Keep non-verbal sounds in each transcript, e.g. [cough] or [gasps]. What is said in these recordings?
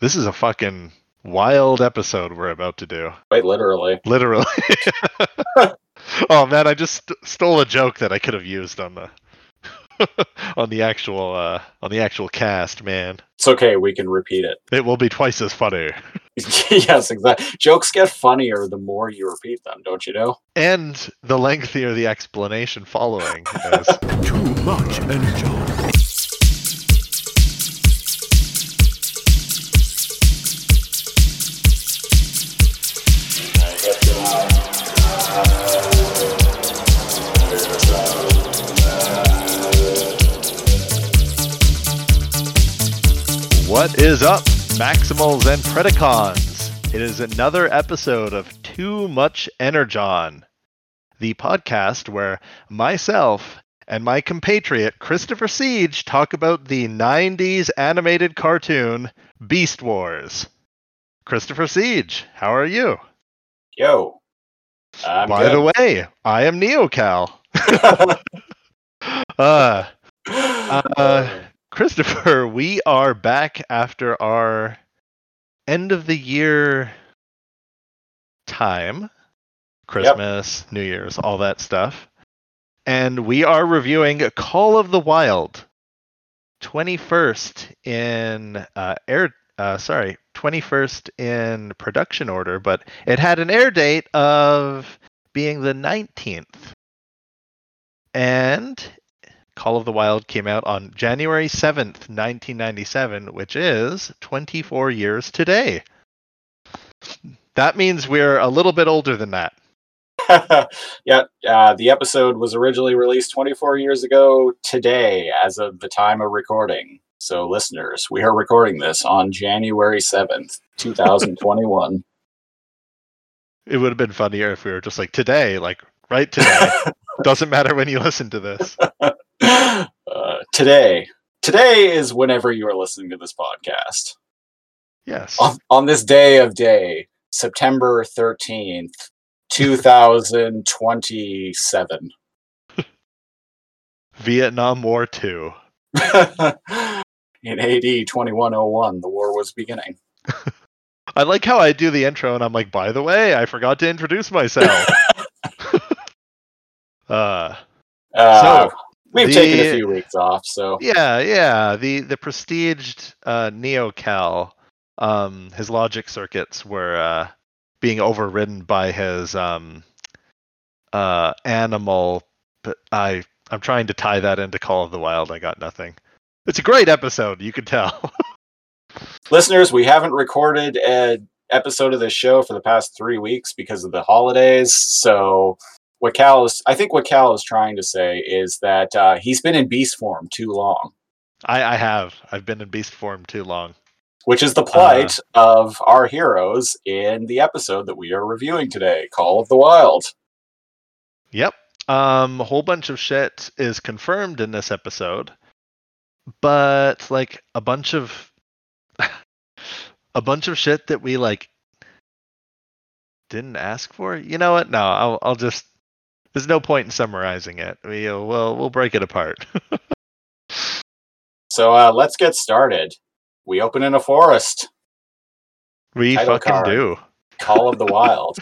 This is a fucking wild episode we're about to do. Quite literally. Literally. [laughs] oh man, I just st- stole a joke that I could have used on the [laughs] on the actual uh on the actual cast, man. It's okay, we can repeat it. It will be twice as funny. [laughs] yes, exactly. Jokes get funnier the more you repeat them, don't you know? And the lengthier the explanation following is. Too much energy. What is up, Maximals and Predacons? It is another episode of Too Much Energon, the podcast where myself and my compatriot Christopher Siege talk about the 90s animated cartoon Beast Wars. Christopher Siege, how are you? Yo. I'm By the way, I am NeoCal. [laughs] [laughs] uh, uh, Christopher, [laughs] we are back after our end of the year time Christmas, New Year's, all that stuff. And we are reviewing Call of the Wild 21st in uh, air uh, sorry, 21st in production order, but it had an air date of being the 19th. And Call of the Wild came out on January 7th, 1997, which is 24 years today. That means we're a little bit older than that. [laughs] yeah, uh, the episode was originally released 24 years ago today, as of the time of recording. So, listeners, we are recording this on January 7th, 2021. [laughs] It would have been funnier if we were just like today, like right today. [laughs] Doesn't matter when you listen to this. Uh, today. Today is whenever you are listening to this podcast. Yes. On, on this day of day, September 13th, [laughs] 2027. [laughs] Vietnam War 2. [laughs] In AD 2101, the war was beginning. I like how I do the intro and I'm like, by the way, I forgot to introduce myself. uh, Uh, So, we've the- taken a few weeks off, so yeah, yeah. The the prestiged uh, NeoCal, um, his logic circuits were uh, being overridden by his um, uh, animal. But I I'm trying to tie that into Call of the Wild. I got nothing. It's a great episode. You can tell. [laughs] listeners, we haven't recorded an episode of this show for the past three weeks because of the holidays. So, what Cal is, I think, what Cal is trying to say is that uh, he's been in beast form too long, I, I have. I've been in beast form too long. which is the plight of our heroes in the episode that we are reviewing today, Call of the Wild. Yep. Um, a whole bunch of shit is confirmed in this episode, but like a bunch of [laughs] a bunch of shit that we like didn't ask for. You know what? No, I'll I'll just. There's no point in summarizing it. We uh, well we'll break it apart. [laughs] So, uh, let's get started. We open in a forest. we Title fucking card. do. Call of the [laughs] Wild.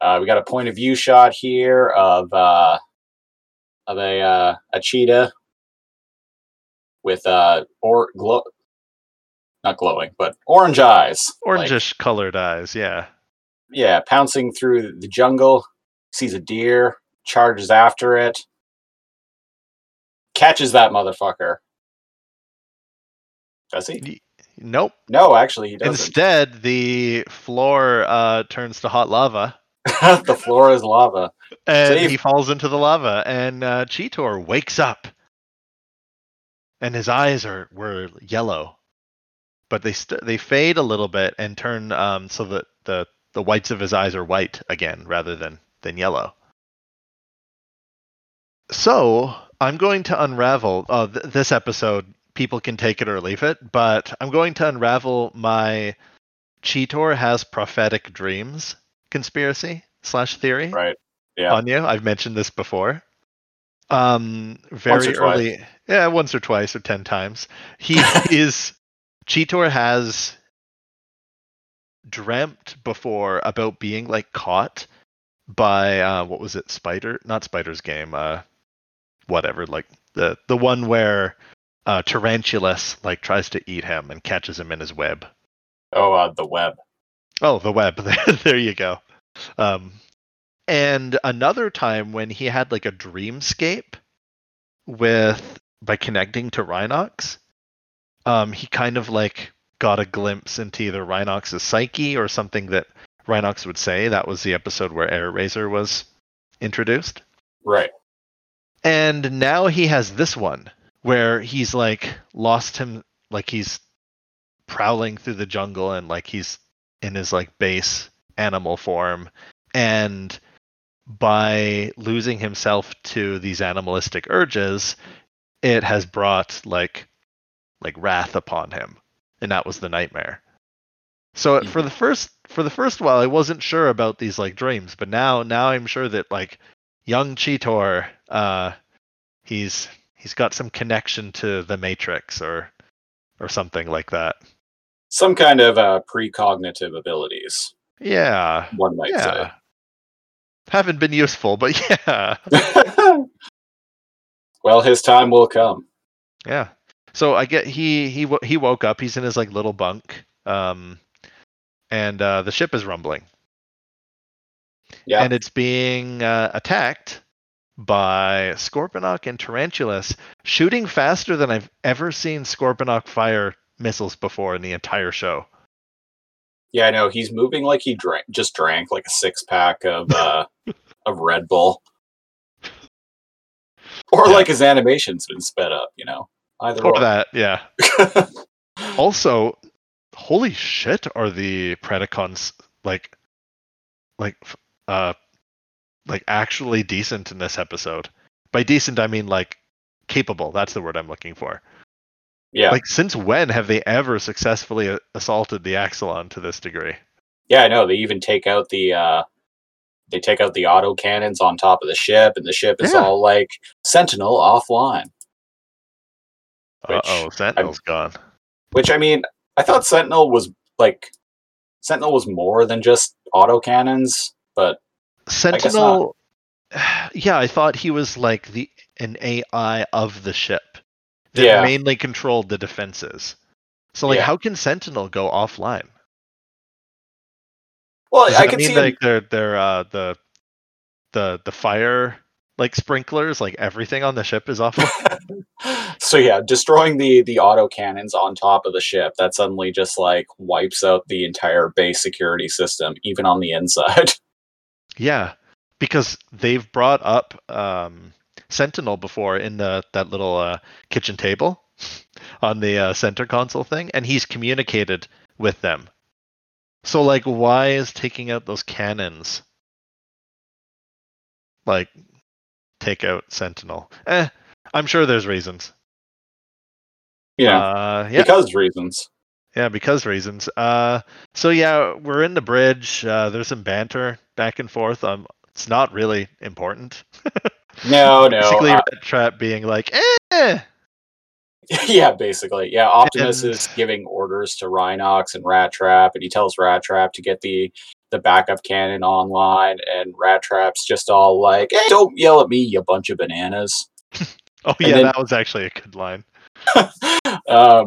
Uh, we got a point of view shot here of uh, of a uh, a cheetah with uh or glow not glowing but orange eyes like, Orangish colored eyes. Yeah. yeah pouncing through the jungle sees a deer charges after it catches that motherfucker does he Nope. no actually he doesn't Instead, the floor uh, turns to hot lava. [laughs] the floor is lava and Save. he falls into the lava and uh, cheetor wakes up and his eyes are were yellow but they st- they fade a little bit and turn um, so that the the whites of his eyes are white again rather than than yellow so i'm going to unravel uh, th- this episode people can take it or leave it but i'm going to unravel my cheetor has prophetic dreams conspiracy slash theory right yeah on you. I've mentioned this before. Um, very or twice. early, yeah, once or twice or ten times. He [laughs] is Cheetor has dreamt before about being like caught by uh what was it? Spider not spider's game uh whatever like the the one where uh tarantulas like tries to eat him and catches him in his web. Oh, uh, the web. oh the web. [laughs] There you go. Um and another time when he had like a dreamscape with by connecting to Rhinox, um, he kind of like got a glimpse into either Rhinox's psyche or something that Rhinox would say. That was the episode where Airazor was introduced. Right. And now he has this one where he's like lost him like he's prowling through the jungle and like he's in his like base animal form and by losing himself to these animalistic urges it has brought like like wrath upon him and that was the nightmare so Mhm. for the first for the first while i wasn't sure about these like dreams but now now i'm sure that like young cheetor uh he's he's got some connection to the matrix or or something like that Some kind of uh, precognitive abilities, yeah one might yeah haven't been useful but [laughs] yeah [laughs] well, his time will come. Yeah. So I get he he he woke up. He's in his like little bunk. Um, and uh, the ship is rumbling, Yeah. and it's being uh, attacked by Scorponok and Tarantulas, shooting faster than I've ever seen Scorponok fire missiles before in the entire show. Yeah, I know. He's moving like he drank, just drank like a six pack of uh, [laughs] of Red Bull, or Yeah. like his animation's been sped up. You know, either Or or. that, yeah. [laughs] Also, holy shit, are the Predacons like, like, uh, like actually decent in this episode? By decent, I mean like capable. That's the word I'm looking for. yeah, Like, since when have they ever successfully assaulted the Axalon to this degree? yeah, I know. They even take out the uh, they take out the auto cannons on top of the ship, and the ship is Yeah. all like Sentinel offline. Uh oh, Sentinel's gone. Which I mean, I thought Sentinel was like Sentinel was more than just auto cannons, but. Sentinel. [sighs] Yeah, I thought he was like the an AI of the ship that Yeah. mainly controlled the defenses. So like, Yeah. how can Sentinel go offline? well, Does I can mean see like they're they're uh, the the the fire like sprinklers, like everything on the ship is off. [laughs] so yeah, destroying the the auto cannons on top of the ship that suddenly just like wipes out the entire base security system, even on the inside. [laughs] yeah, because they've brought up um, Sentinel before in the that little uh, kitchen table [laughs] on the uh, center console thing, and he's communicated with them. So like, why is taking out those cannons like take out Sentinel? Eh, I'm sure there's reasons. yeah, Uh, yeah. because reasons. Yeah, because reasons. Uh, so yeah, we're in the bridge. Uh, there's some banter back and forth. Um, it's not really important. [laughs] No, no. Basically, uh, Red Trap being like, eh. [laughs] yeah, basically. Yeah, Optimus And- is giving orders to Rhinox and Rat Trap, and he tells Rat Trap to get the the backup cannon online, and Rat Trap's just all like, "Hey, don't yell at me, you bunch of bananas." [laughs] Oh yeah, then- that was actually a good line. [laughs] um,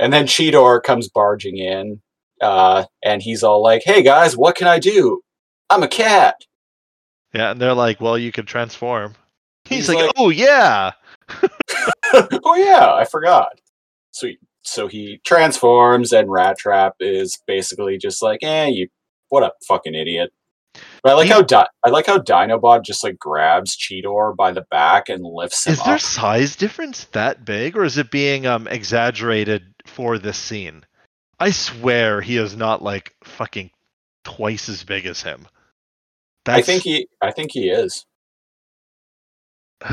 and then Cheetor comes barging in, uh, and he's all like, "Hey guys, what can I do? I'm a cat." Yeah, and they're like, well, you could transform. He's, He's like, like- oh yeah. [laughs] oh yeah, I forgot. Sweet. So he transforms, and Rat Trap is basically just like, "Eh, you, what a fucking idiot." But I like how Di- I like how Dinobot just like grabs Cheetor by the back and lifts him Is there up. size difference that big, or is it being um exaggerated for this scene? I swear he is not like fucking twice as big as him. I think he, I think he is. [sighs]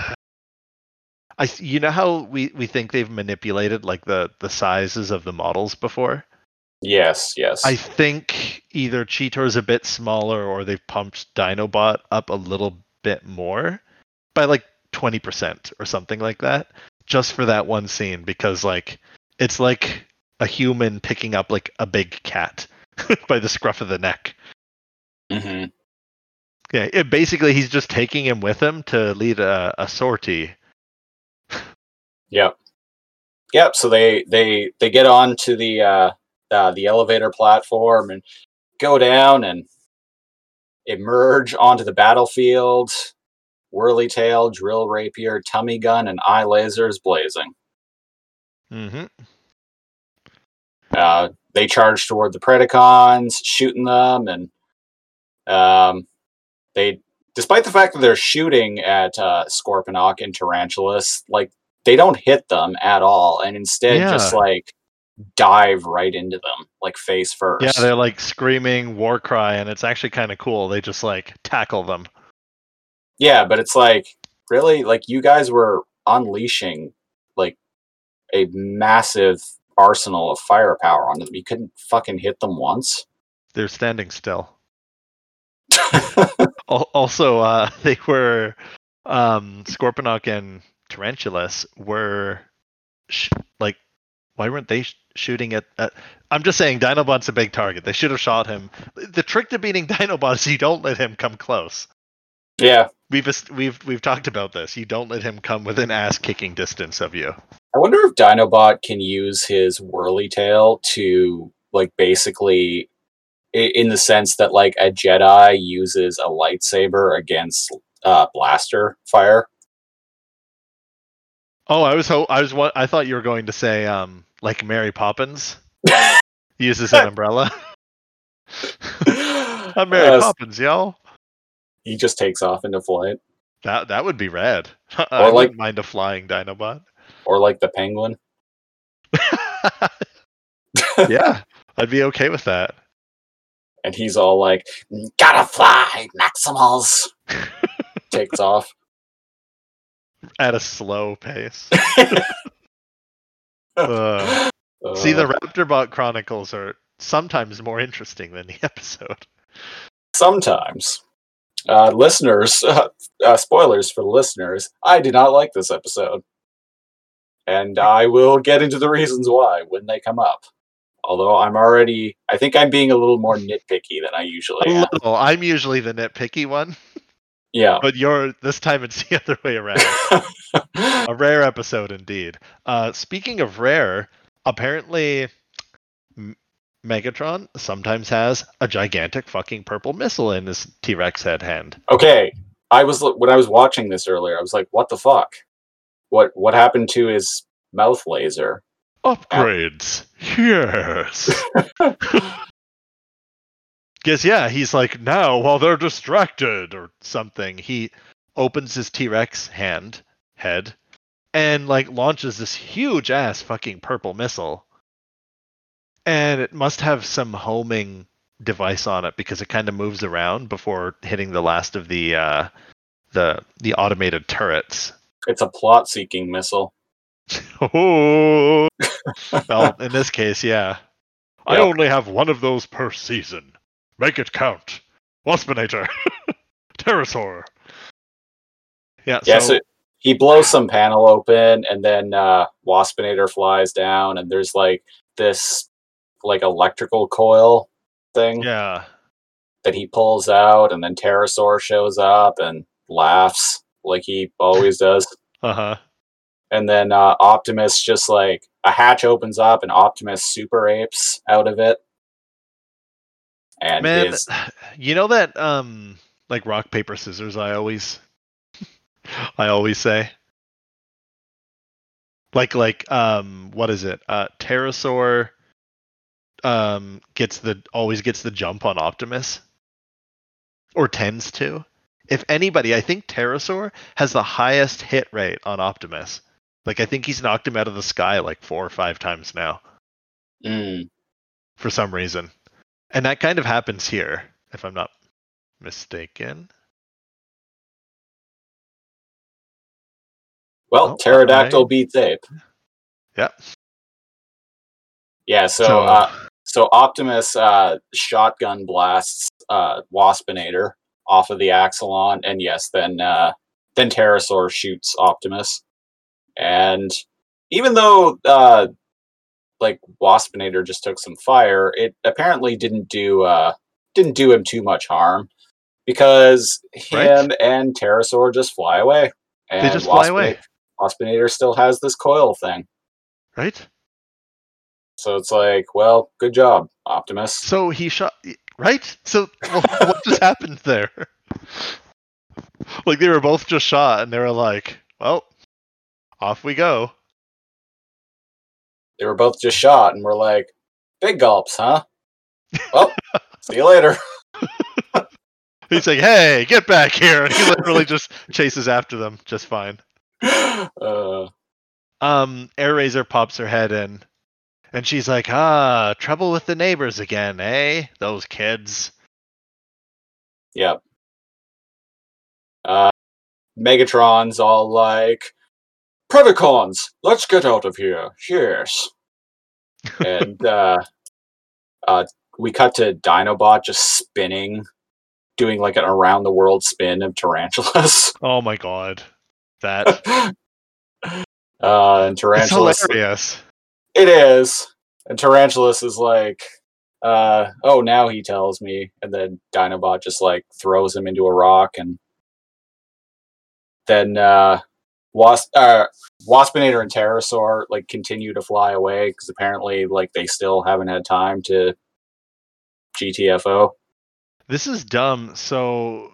I you know how we we think they've manipulated like the the sizes of the models before. Yes, yes. I think either Cheetor's a bit smaller or they've pumped Dinobot up a little bit more by like 20% or something like that just for that one scene because like it's like a human picking up like a big cat [laughs] by the scruff of the neck. hmm Yeah, it, basically he's just taking him with him to lead a, a sortie. Yep. Yep. So they they they get on to the uh, uh the elevator platform and go down and emerge onto the battlefield. Whirly tail, drill rapier, tummy gun, and eye lasers blazing. Mm-hmm. Uh, they charge toward the Predacons, shooting them, and um, they, despite the fact that they're shooting at uh, Scorponok and Tarantulas, like they don't hit them at all, and instead just like dive right into them, like face first. Yeah, they're like screaming war cry, and it's actually kind of cool. They just like tackle them. Yeah, but it's like really like you guys were unleashing like a massive arsenal of firepower on them. You couldn't fucking hit them once. They're standing still. [laughs] Also, uh, [laughs] they were um, Scorponok and Tarantulas were sh- like, why weren't they sh- shooting at, at? I'm just saying, Dinobot's a big target. They should have shot him. The trick to beating [laughs] Dinobot is you don't let him come close. yeah. We've we've we've talked about this. You don't let him come within ass kicking distance of you. I wonder if Dinobot can use his whirly tail to like basically in the sense that like a Jedi uses a lightsaber against uh blaster fire. Oh, I was ho- I was wa- I thought you were going to say um like Mary Poppins [laughs] uses an umbrella. [laughs] I'm Mary Uh, Poppins, yo. he just takes off into flight. That that would be rad. [laughs] I Or like- wouldn't mind a flying Dinobot. Or like the penguin. yeah, I'd be okay with that. And he's all like, Gotta fly, Maximals takes off. At a slow pace. Uh, see, the Uh, Raptorbot Chronicles are sometimes more interesting than the [laughs] episode. sometimes. Uh, listeners, uh, [laughs] uh, spoilers for the listeners. I did not like this episode, and I will get into the reasons why when they come up. Although I'm already, I think I'm being a little more nitpicky than I usually A am. little. I'm usually the nitpicky one, [laughs] Yeah. but you're this time it's [laughs] the other way around. a [laughs] rare episode indeed. Uh, speaking of rare, apparently M- Megatron sometimes has a gigantic fucking purple missile in his T-Rex head hand. okay, I was when I was watching this earlier. I was like, "What the fuck? What what happened to his mouth laser?" Upgrades. Yes. [laughs] Guess yeah, he's like now while they're distracted or something, he opens his T-Rex hand head and like launches this huge ass fucking purple missile. And it must have some homing device on it because it kind of moves around before hitting the last of the uh the the automated turrets. It's a plot-seeking missile. Oh, [laughs] well, [laughs] in this case, yeah. I only have one of those per season. Make it count. Waspinator. [laughs] Terrorsaur. Yeah, Yeah, so, so he blows some panel open, and then uh, Waspinator flies down, and there's like this like electrical coil thing yeah. that he pulls out, and then Terrorsaur shows up and laughs like he always [laughs] does. Uh-huh. And then uh, Optimus just like a hatch opens up, and Optimus super apes out of it. And Man, his you know that um like rock paper scissors I always [laughs] I always say like like um what is it? Uh Terrorsaur um gets the always gets the jump on Optimus or tends to. If anybody, I think Terrorsaur has the highest hit rate on Optimus. Like I think he's knocked him out of the sky like 4 or 5 times now Mm, for some reason. And that kind of happens here, if I'm not mistaken. well, Oh, pterodactyl alright. beats ape. Yep. Yeah, so, uh, so Optimus uh, shotgun blasts uh, Waspinator off of the Axalon, and yes, then uh, then Terrorsaur shoots Optimus, and even though uh, like Waspinator just took some fire, it apparently didn't do uh didn't do him too much harm because him and Terrorsaur just fly away. And They just fly away. Waspinator still has this coil thing. Right? So it's like, well, good job, Optimus. So he shot. Right? So well, [laughs] what just happened there? [laughs] Like they were both just shot, and they were like, "Well, off we go." They were both just shot and we're like, big gulps, huh? Well, [laughs] see you later. [laughs] He's like, "Hey, get back here!" And he literally just chases after them just fine. [laughs] uh, Um, Airazor pops her head in, and she's like, "Ah, trouble with the neighbors again, eh? Those kids." Yep. Uh, Megatron's all like, Predacons, let's get out of here. Yes. [laughs] and uh, uh, we cut to Dinobot just spinning, doing like an around the world spin of tarantulas. [laughs] Oh my god, that [laughs] uh, and it's tarantulas. hilarious. It is. And Tarantulas is like, uh, oh, now he tells me. And then Dinobot just like throws him into a rock. And then uh, Wasp, uh, Waspinator and Terrorsaur like continue to fly away because apparently like they still haven't had time to GTFO. This is dumb. So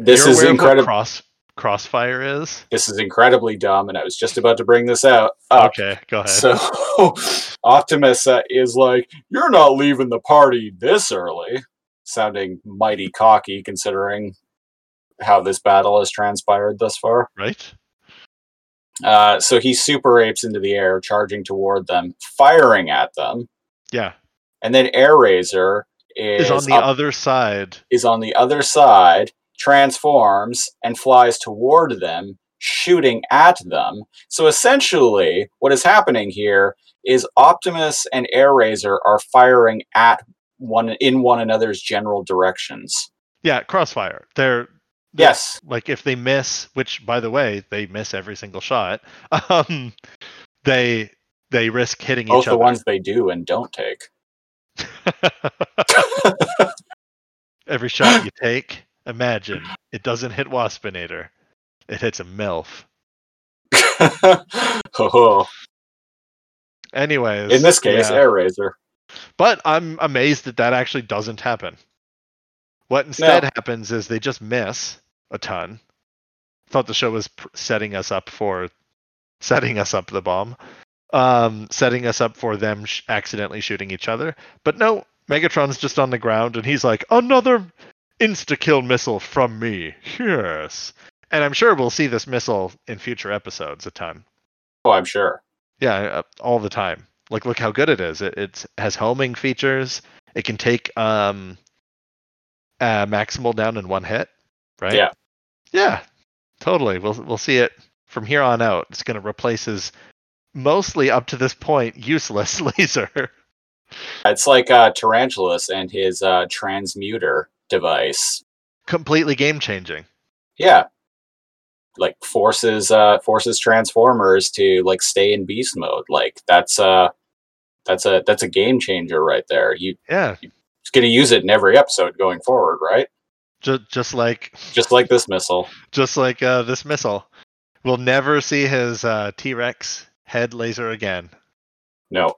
This is aware of what incredible. Cross Crossfire is. This is incredibly dumb, and I was just about to bring this out. Okay, go ahead. So [laughs] Optimus uh, is like, "You're not leaving the party this early," sounding mighty cocky considering how this battle has transpired thus far. right? Uh, so he super apes into the air, charging toward them, firing at them, Yeah, and then Airazor is, is on the up- other side. is on the other side, transforms and flies toward them, shooting at them. So essentially, what is happening here is Optimus and Airazor are firing at one in one another's general directions. Yeah, Crossfire. They're Yes, like if they miss, which by the way, they miss every single shot. [laughs] Um, they they risk hitting both each other. Both the ones they do and don't take. [laughs] every shot you [laughs] take, imagine it doesn't hit Waspinator. It hits a MILF. Oh, Anyways, in this case, yeah. Airazor. But I'm amazed that that actually doesn't happen. What instead happens is they just miss a ton. Thought the show was pr- setting us up for setting us up the bomb, um, setting us up for them sh- accidentally shooting each other. But no, Megatron's just on the ground and he's like, another insta kill missile from me. Yes. And I'm sure we'll see this missile in future episodes a ton. Oh, I'm sure. Yeah, uh, all the time. Like, look how good it is. It it's, has homing features. It can take um, uh, maximal down in one hit, right? Yeah. Yeah, totally. We'll we'll see it from here on out. It's going to replace his mostly up to this point useless [laughs] laser. It's like uh, Tarantulas and his uh, transmuter device. Completely game changing. Yeah, like forces uh, forces Transformers to like stay in beast mode. Like that's uh that's a that's a game changer right there. You Yeah, He's gonna use it in every episode going forward, right? Just just like Just like this missile. just like uh, this missile. We'll never see his uh, T Rex head laser again. No.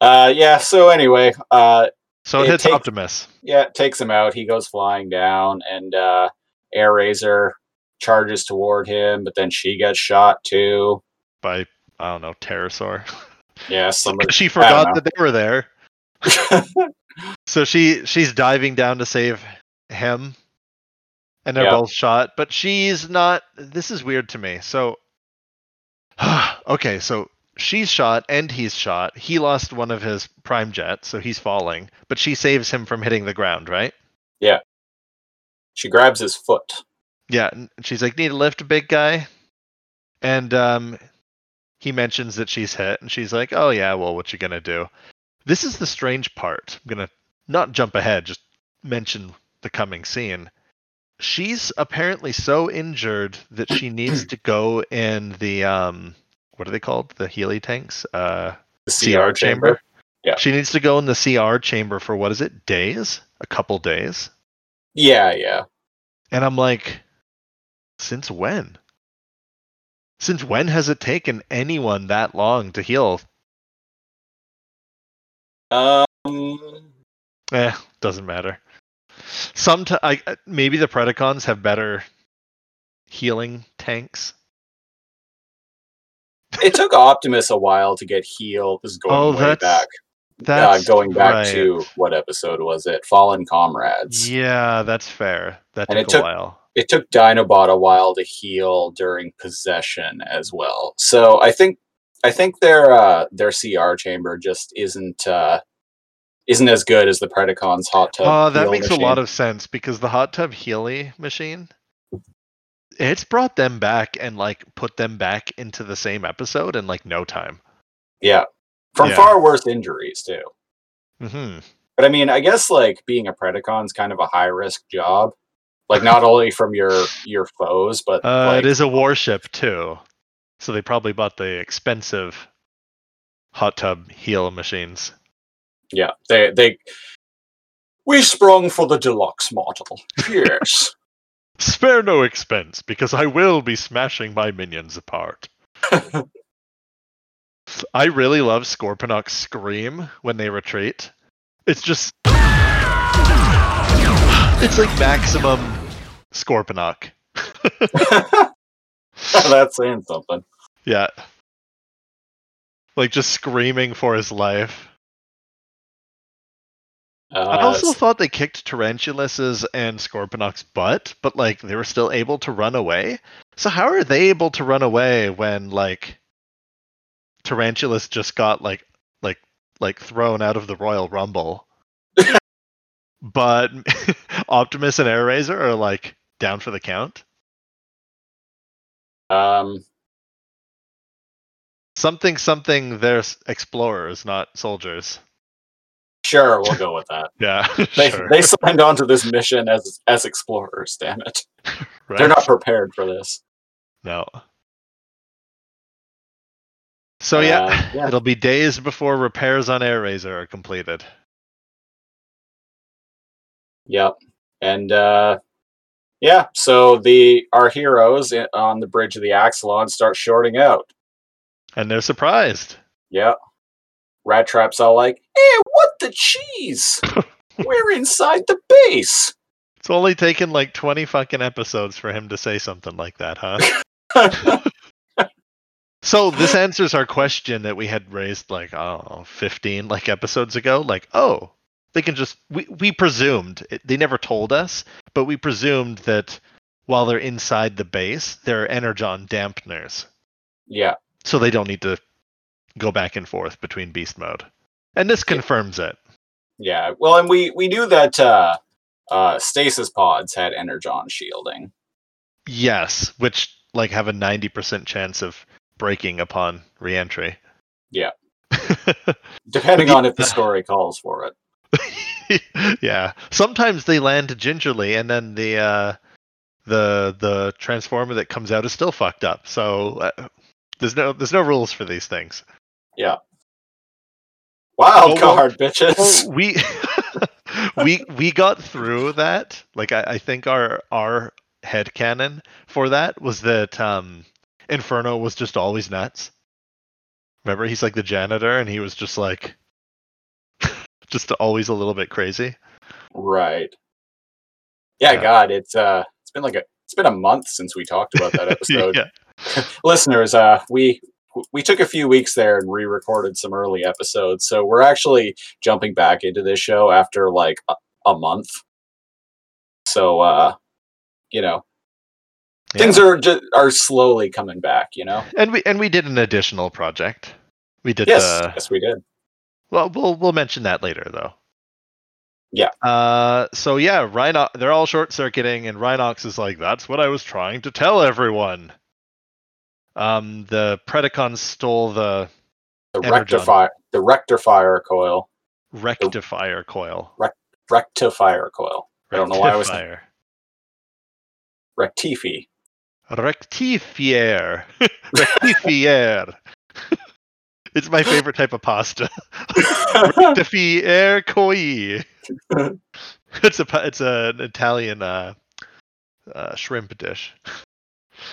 Uh yeah, so anyway, uh So it, It hits takes- Optimus. yeah, it takes him out. He goes flying down and uh Airazor charges toward him, but then she gets shot too. by I don't know Terrorsaur. Yeah, somebody [laughs] she forgot that they were there, [laughs] so she she's diving down to save him, and they're Yeah. both shot. But she's not. This is weird to me. So, [sighs] okay, so she's shot and he's shot. He lost one of his prime jets, so he's falling. But she saves him from hitting the ground, right? Yeah. She grabs his foot. Yeah, and she's like, "Need a lift, big guy," and um, he mentions that she's hit, and she's like, "Oh yeah, well, what you gonna do?" This is the strange part. I'm gonna not jump ahead, just mention the coming scene. She's apparently so injured that she needs to go in the um, what are they called? The Healy tanks. Uh, The CR chamber. Yeah. She needs to go in the CR chamber for what is it? Days? A couple days. Yeah, yeah. And I'm like, since when? Since when has it taken anyone that long to heal? Um, Eh, doesn't matter. Some I I- maybe the Predacons have better healing tanks. it took Optimus a while to get healed. This is going Oh, way that's- back. That's uh, going back right. to what episode was it? Fallen Comrades. Yeah, that's fair. That And took it a took- while. It took Dinobot a while to heal during possession as well. So I think I think their uh, their CR chamber just isn't uh, isn't as good as the Predacon's hot tub. Oh, that makes machine. a lot of sense because the hot tub Healy machine, it's brought them back and like put them back into the same episode in like no time. yeah from Yeah. far worse injuries too. hmm But I mean, I guess like being a Predacon's kind of a high risk job. Like not only from your your foes, but Uh, like, it is a warship too, so they probably bought the expensive hot tub heal machines. yeah, they they we sprung for the deluxe model. Yes. [laughs] Spare no expense, because I will be smashing my minions apart. [laughs] I really love Scorponok's scream when they retreat. It's just. [laughs] It's like maximum Scorponok. [laughs] That's saying something. Yeah. Like just screaming for his life. Uh, I also thought they kicked Tarantulas's and Scorponok's butt, but like they were still able to run away. So how are they able to run away when like Tarantulas just got like like like thrown out of the Royal Rumble? [laughs] but [laughs] Optimus and Airazor are like down for the count. Um, Something something they're explorers, not soldiers. sure, we'll go with that. [laughs] Yeah. They sure. they signed on to this mission as as explorers. Damn it, [laughs] they're not prepared for this. No. So yeah, Uh, [laughs] yeah. it'll be days before repairs on Airazor are completed. Yep. And uh yeah, so the our heroes on the bridge of the Axalon start shorting out. And they're surprised. Yep. Rat Trap's all like, "Hey, what the cheese? [laughs] We're inside the base." It's only taken like 20 fucking episodes for him to say something like that, huh? [laughs] so this answers our question that we had raised like, I don't know, 15 like episodes ago. Like, oh, they can just we we presumed they never told us, but we presumed that while they're inside the base, they're energon dampeners. yeah. so they don't need to go back and forth between beast mode. And this confirms it. Yeah. Well, and we we knew that uh uh stasis pods had energon shielding. Yes, which like have a 90% chance of breaking upon reentry. Yeah. [laughs] Depending on if the story calls for it. [laughs] yeah. Sometimes they land gingerly and then the uh the the transformer that comes out is still fucked up. So uh, there's no there's no rules for these things. Yeah. Wild Oh, well- card, bitches. Well, [laughs] we [laughs] we we got through that. Like I, I think our our head canon for that was that um Inferno was just always nuts. Remember, he's like the janitor, and he was just like just always a little bit crazy. Right. Yeah, Yeah. God, it's uh it's been like a it's been a month since we talked about that [laughs] episode. yeah. [laughs] Listeners, uh we we took a few weeks there and re-recorded some early episodes. So we're actually jumping back into this show after like a, a month. So uh you know, things are just are slowly coming back, you know. and we and we did an additional project. We did Yes, the yes we did. Well, we'll we'll mention that later, though. Yeah. Uh. So yeah, Rhino. They're all short circuiting, and Rhinox is like, "That's what I was trying to tell everyone." Um. The Predacons stole the The Energon. rectifier the rectifier coil. rectifier coil. Rectifier coil. I don't know why I was Rectifier. rectifi. rectifier. [laughs] rectifier. It's my favorite type of pasta. [laughs] rectifier koi. it's a it's a, an Italian uh, uh, shrimp dish.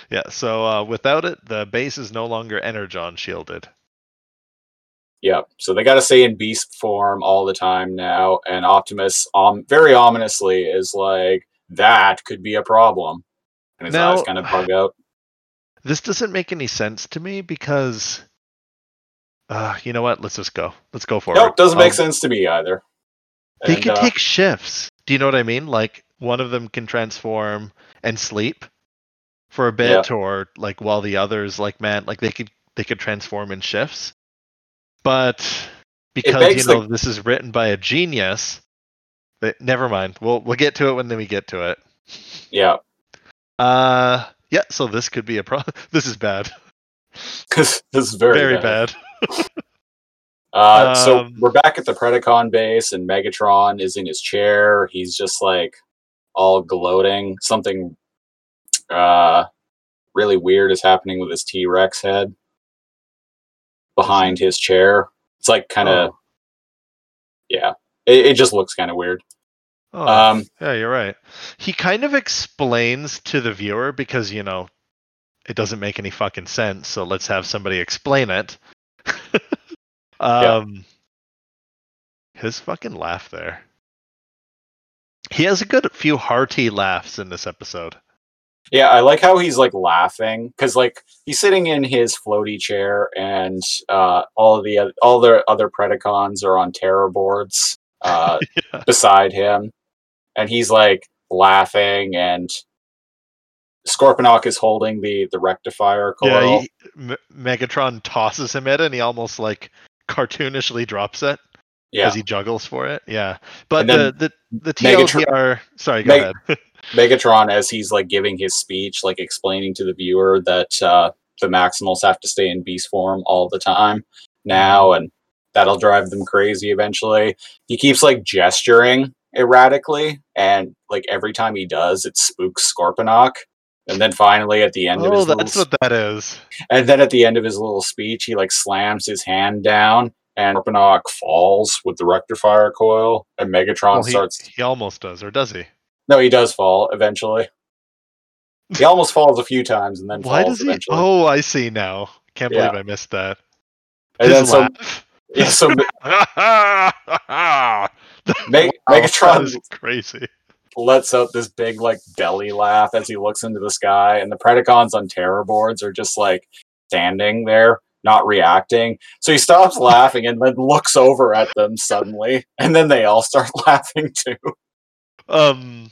yeah. So uh, without it, the base is no longer energon shielded. Yeah. So they got to stay in beast form all the time now, and Optimus, um, very ominously, is like that could be a problem, and his Now- eyes kind of bug out. [sighs] This doesn't make any sense to me because, uh, you know what? Let's just go. Let's go forward. Nope, doesn't make Um, sense to me either. They And, can uh, take shifts. Do you know what I mean? Like one of them can transform and sleep for a bit, or like while the others, like man, like they could they could transform in shifts. But because you begs the- know this is written by a genius, but never mind. We'll we'll get to it when then we get to it. yeah, Uh, yeah. So this could be a problem. [laughs] This is bad. [laughs] Because this is very, Very, bad. bad. Uh, so Um, we're back at the Predacon base, and Megatron is in his chair. He's just like all gloating. Something uh, really weird is happening with his T Rex head behind his chair. It's like kind of, Oh. yeah, it, it just looks kind of weird. Oh. Um, Yeah, you're right. He kind of explains to the viewer because, you know, it doesn't make any fucking sense, so let's have somebody explain it. Um his fucking laugh there. He has a good few hearty laughs in this episode. Yeah, I like how he's like laughing because like he's sitting in his floaty chair, and uh, all of the all the other Predacons are on terror boards uh, [laughs] Yeah. beside him, and he's like laughing, and Scorponok is holding the the rectifier coil. Yeah, he, M- Megatron tosses him at it and he almost like cartoonishly drops it Yeah, as he juggles for it. Yeah. But the the the Megatron- sorry, go Meg- ahead. [laughs] Megatron as he's like giving his speech, like explaining to the viewer that uh, the Maximals have to stay in beast form all the time now, and that'll drive them crazy eventually. He keeps like gesturing erratically, and like every time he does, it spooks Scorponok. And then finally, at the end of Oh, his that's little, what that is. and then at the end of his little speech, he like slams his hand down, and Scorponok falls with the rectifier coil, and Megatron Well, he, starts he almost does, or does he? no, he does fall eventually. He almost falls a few times and then Why falls does he? eventually. Oh, I see now. Can't believe Yeah. I missed that. and then His so, laugh. yeah, so [laughs] Me- Wow, Megatron that is crazy. Lets out this big like belly laugh as he looks into the sky, and the Predacons on terror boards are just like standing there, not reacting. So he stops [laughs] laughing and then looks over at them suddenly, and then they all start [laughs] laughing too, Um,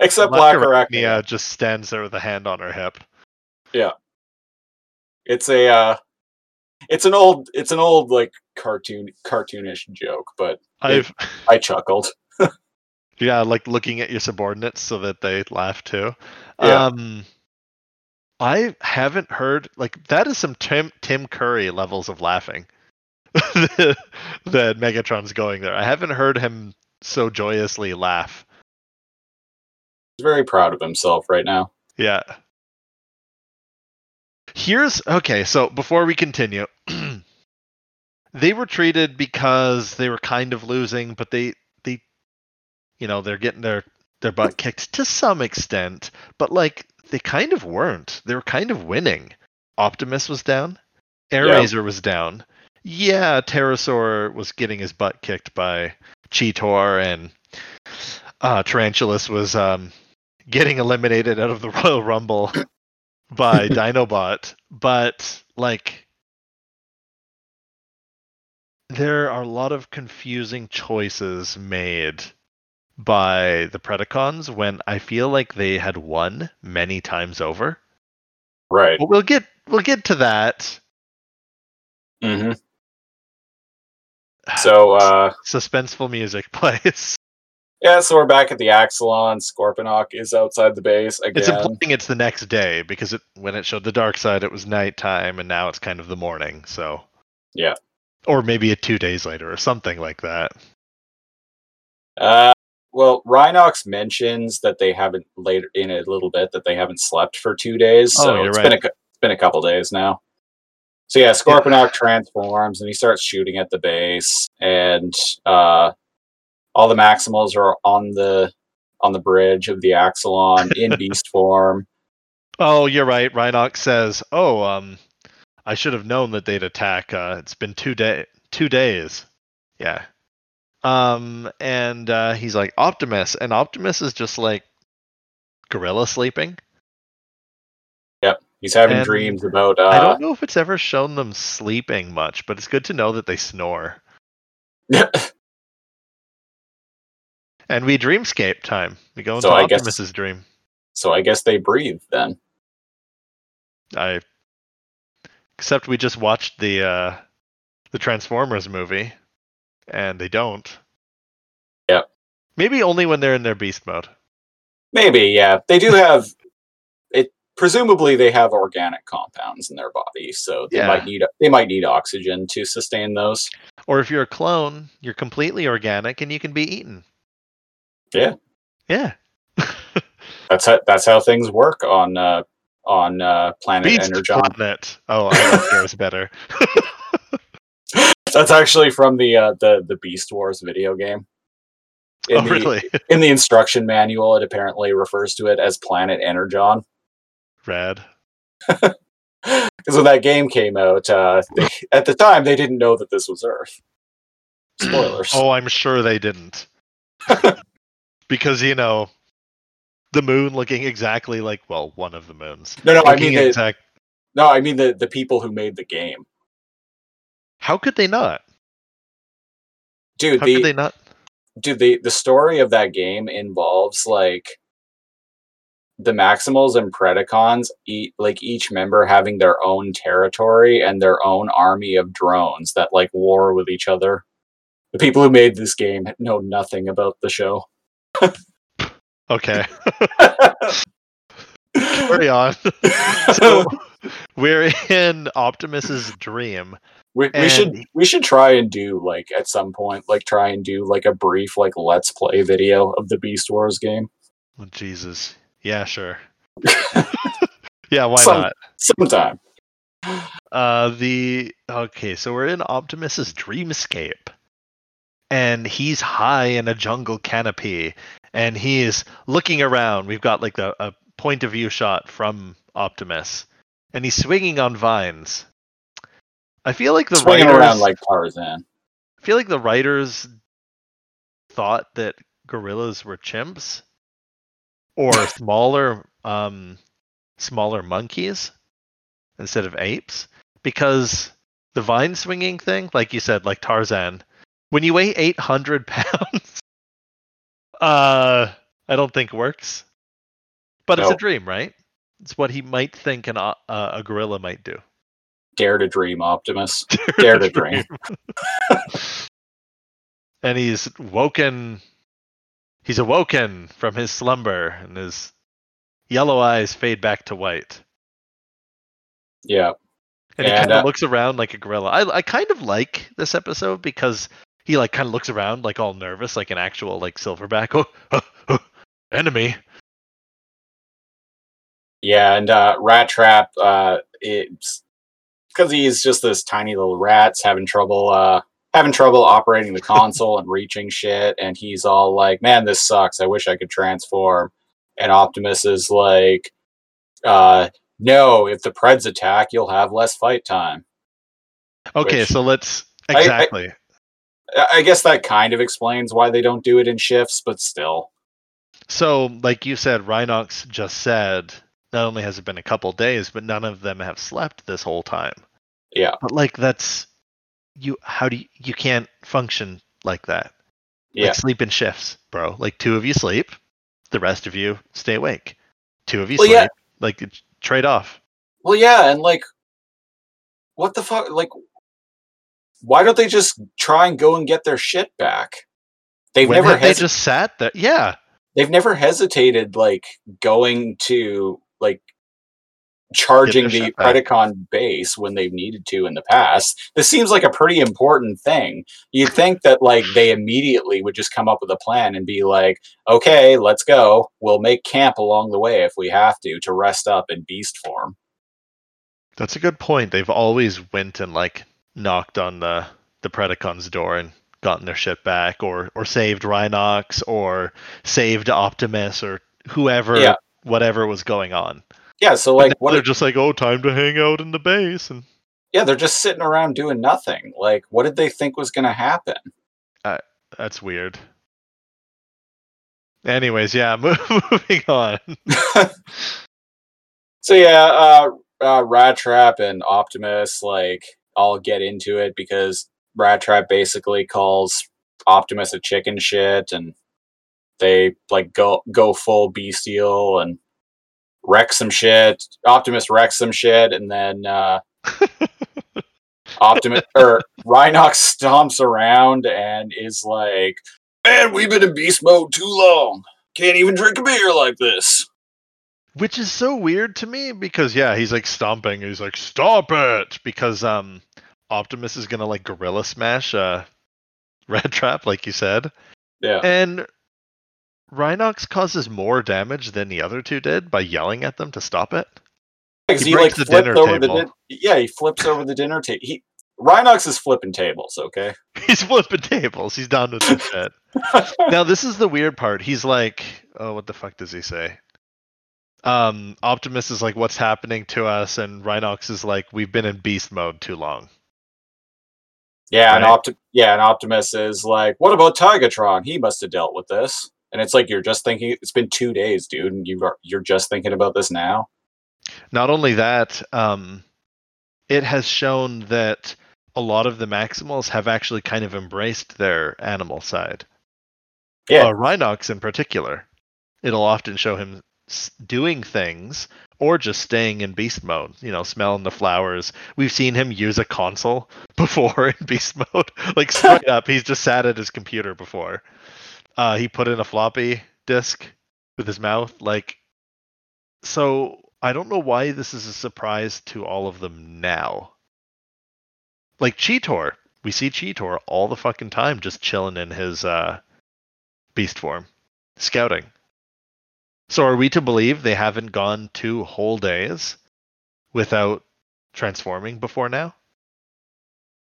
except Black Arachnia just stands there with a hand on her hip. Yeah, it's a uh, it's an old it's an old like cartoon cartoonish joke, but I've I chuckled. Yeah, like looking at your subordinates so that they laugh too. Yeah. Um, I haven't heard like that is some Tim Tim Curry levels of laughing [laughs] that Megatron's going there. I haven't heard him so joyously laugh. He's very proud of himself right now. Yeah. Here's okay, so before we continue, [clears throat] they retreated because they were kind of losing, but they you know, they're getting their their butt kicked to some extent, but like they kind of weren't. They were kind of winning. Optimus was down, Air Yeah. Razor was down. Yeah, Terrorsaur was getting his butt kicked by Cheetor and uh Tarantulas was um getting eliminated out of the [laughs] Royal Rumble [coughs] by [laughs] Dinobot, but like there are a lot of confusing choices made by the Predacons when I feel like they had won many times over. Right. But we'll get we'll get to that. hmm [sighs] So uh Suspenseful music [laughs] plays. yeah, so we're back at the Axalon. Scorponok is outside the base again. It's implying it's the next day because it when it showed the dark side it was nighttime and now it's kind of the morning, so Yeah. Or maybe a two days later or something like that. Uh well, Rhinox mentions that they haven't later in a little bit that they haven't slept for two days. Oh, So you're it's right. been a it's been a couple days now. So yeah, Scorponok transforms and he starts shooting at the base, and uh, all the Maximals are on the on the bridge of the Axalon in [laughs] beast form. Oh, you're right. Rhinox says, "Oh, um, I should have known that they'd attack. Uh, it's been two day, two days. Yeah. Um, and uh, he's like Optimus, and Optimus is just like gorilla sleeping. Yep, he's having And dreams about. I Uh, don't know if it's ever shown them sleeping much, but it's good to know that they snore. [laughs] And we dreamscape time. We go into So I guess- Optimus's dream. so I guess they breathe then. I except we just watched the uh the Transformers movie and they don't. Yeah. Maybe only when they're in their beast mode. Maybe, yeah. They do have it presumably they have organic compounds in their body, so they Yeah. might need they might need oxygen to sustain those. Or if you're a clone, you're completely organic and you can be eaten. Yeah. Yeah. [laughs] That's how that's how things work on uh on uh planet Beast Energon. planet. Oh, I like yours better. [laughs] That's actually from the uh the the Beast Wars video game. In oh, the, really? [laughs] In the instruction manual, it apparently refers to it as Planet Energon. Rad. [laughs] Because when that game came out, uh, they, at the time they didn't know that this was Earth. [clears throat] Spoilers. oh, I'm sure they didn't. [laughs] because you know, the moon looking exactly like well, one of the moons. no, no, I mean the, exact. no, I mean the the people who made the game, How could they not? dude. How the could they not? dude the the story of that game involves like the maximals and predacons eat like each member having their own territory and their own army of drones that like war with each other the people who made this game know nothing about the show Okay, [laughs] carry on. [laughs] [laughs] so we're in Optimus's dream. We, we should we should try and do like at some point like try and do like a brief like let's play video of the beast wars game Oh, Jesus. Yeah, sure. [laughs] yeah, why Some- not? sometime Uh, the okay, so we're in Optimus's dreamscape, and he's high in a jungle canopy, and he's looking around. We've got like the, a point of view shot from Optimus, and he's swinging on vines. I feel like the swinging writers, around like tarzan. I feel like the writers thought that gorillas were chimps or [laughs] smaller um smaller monkeys instead of apes because the vine swinging thing like you said like Tarzan when you weigh 800 [laughs] pounds uh I don't think works. But it's a dream right? It's what he might think an, uh, a gorilla might do dare to dream optimus [laughs] Dare to dream. [laughs] and he's woken. He's awoken from his slumber, and his yellow eyes fade back to white. yeah And he kind of uh, looks around like a gorilla. I I kind of like this episode because he like kind of looks around like all nervous, like an actual like silverback. Oh, oh, oh, enemy. Yeah, and uh, Rat Trap, uh, it's because he's just this tiny little rat's having trouble, uh, having trouble operating the [laughs] console and reaching shit, and he's all like, "Man, this sucks. I wish I could transform." And Optimus is like, uh, "No, if the Preds attack, you'll have less fight time." Okay, Which- so let's I- I- exactly. I- I guess that kind of explains why they don't do it in shifts, but still, So, like you said, Rhinox just said, not only has it been a couple days, but none of them have slept this whole time. Yeah. But like that's you how do you you can't function like that. yeah, Like sleep in shifts, bro. Like two of you sleep, the rest of you stay awake. Two of you Well, sleep. yeah. Like trade off. Well, yeah, and like, what the fuck? Like, why don't they just try and go and get their shit back? They've When never they just sat there. Yeah. they've never hesitated like going to charging the. Predacon base when they've needed to in the past. This seems like a pretty important thing. You'd think that like they immediately would just come up with a plan and be like, "Okay, let's go. We'll make camp along the way if we have to to rest up in beast form." That's a good point. They've always went and like knocked on the the Predacon's door and gotten their shit back, or or saved Rhinox, or saved Optimus, or whoever, Yeah. whatever was going on. Yeah, so like what they're just like, oh, time to hang out in the base, and Yeah, they're just sitting around doing nothing. Like what did they think was going to happen? that's weird. Anyways, yeah, [laughs] moving on. [laughs] So yeah, uh, uh, Rat Trap and Optimus like all get into it because Rat Trap basically calls Optimus a chicken shit, and they like go go full bestial and wreck some shit. Optimus wrecks some shit, and then uh, [laughs] Optimus or Rhinox stomps around and is like, "Man, we've been in beast mode too long. Can't even drink a beer like this." Which is so weird to me because yeah, he's like stomping. He's like, "Stop it!" Because um, Optimus is gonna like gorilla smash uh, Rat Trap, like you said, Yeah. and Rhinox causes more damage than the other two did by yelling at them to stop it. Because He he, like breaks the dinner the table. din- yeah he flips over the dinner table. He Rhinox is flipping tables. Okay. [laughs] He's flipping tables. He's done with this shit. [laughs] now this is the weird part. He's like, oh, what the fuck does he say? Um, Optimus is like, what's happening to us? And Rhinox is like, we've been in beast mode too long. Yeah, and Opti- yeah, and Optimus is like, "What about Tigatron? He must have dealt with this." And it's like you're just thinking it's been two days, dude, and you are you're just thinking about this now. Not only that, um, it has shown that a lot of the Maximals have actually kind of embraced their animal side. Yeah. Uh, Rhinox in particular. It'll often show him doing things or just staying in beast mode, you know, smelling the flowers. We've seen him use a console [laughs] before in beast mode. [laughs] Like straight up, he's just sat at his computer before. Uh, he put in a floppy disk with his mouth. Like, so I don't know why this is a surprise to all of them now. Like Cheetor, we see Cheetor all the fucking time just chilling in his uh, beast form, scouting. So are we to believe they haven't gone two whole days without transforming before now?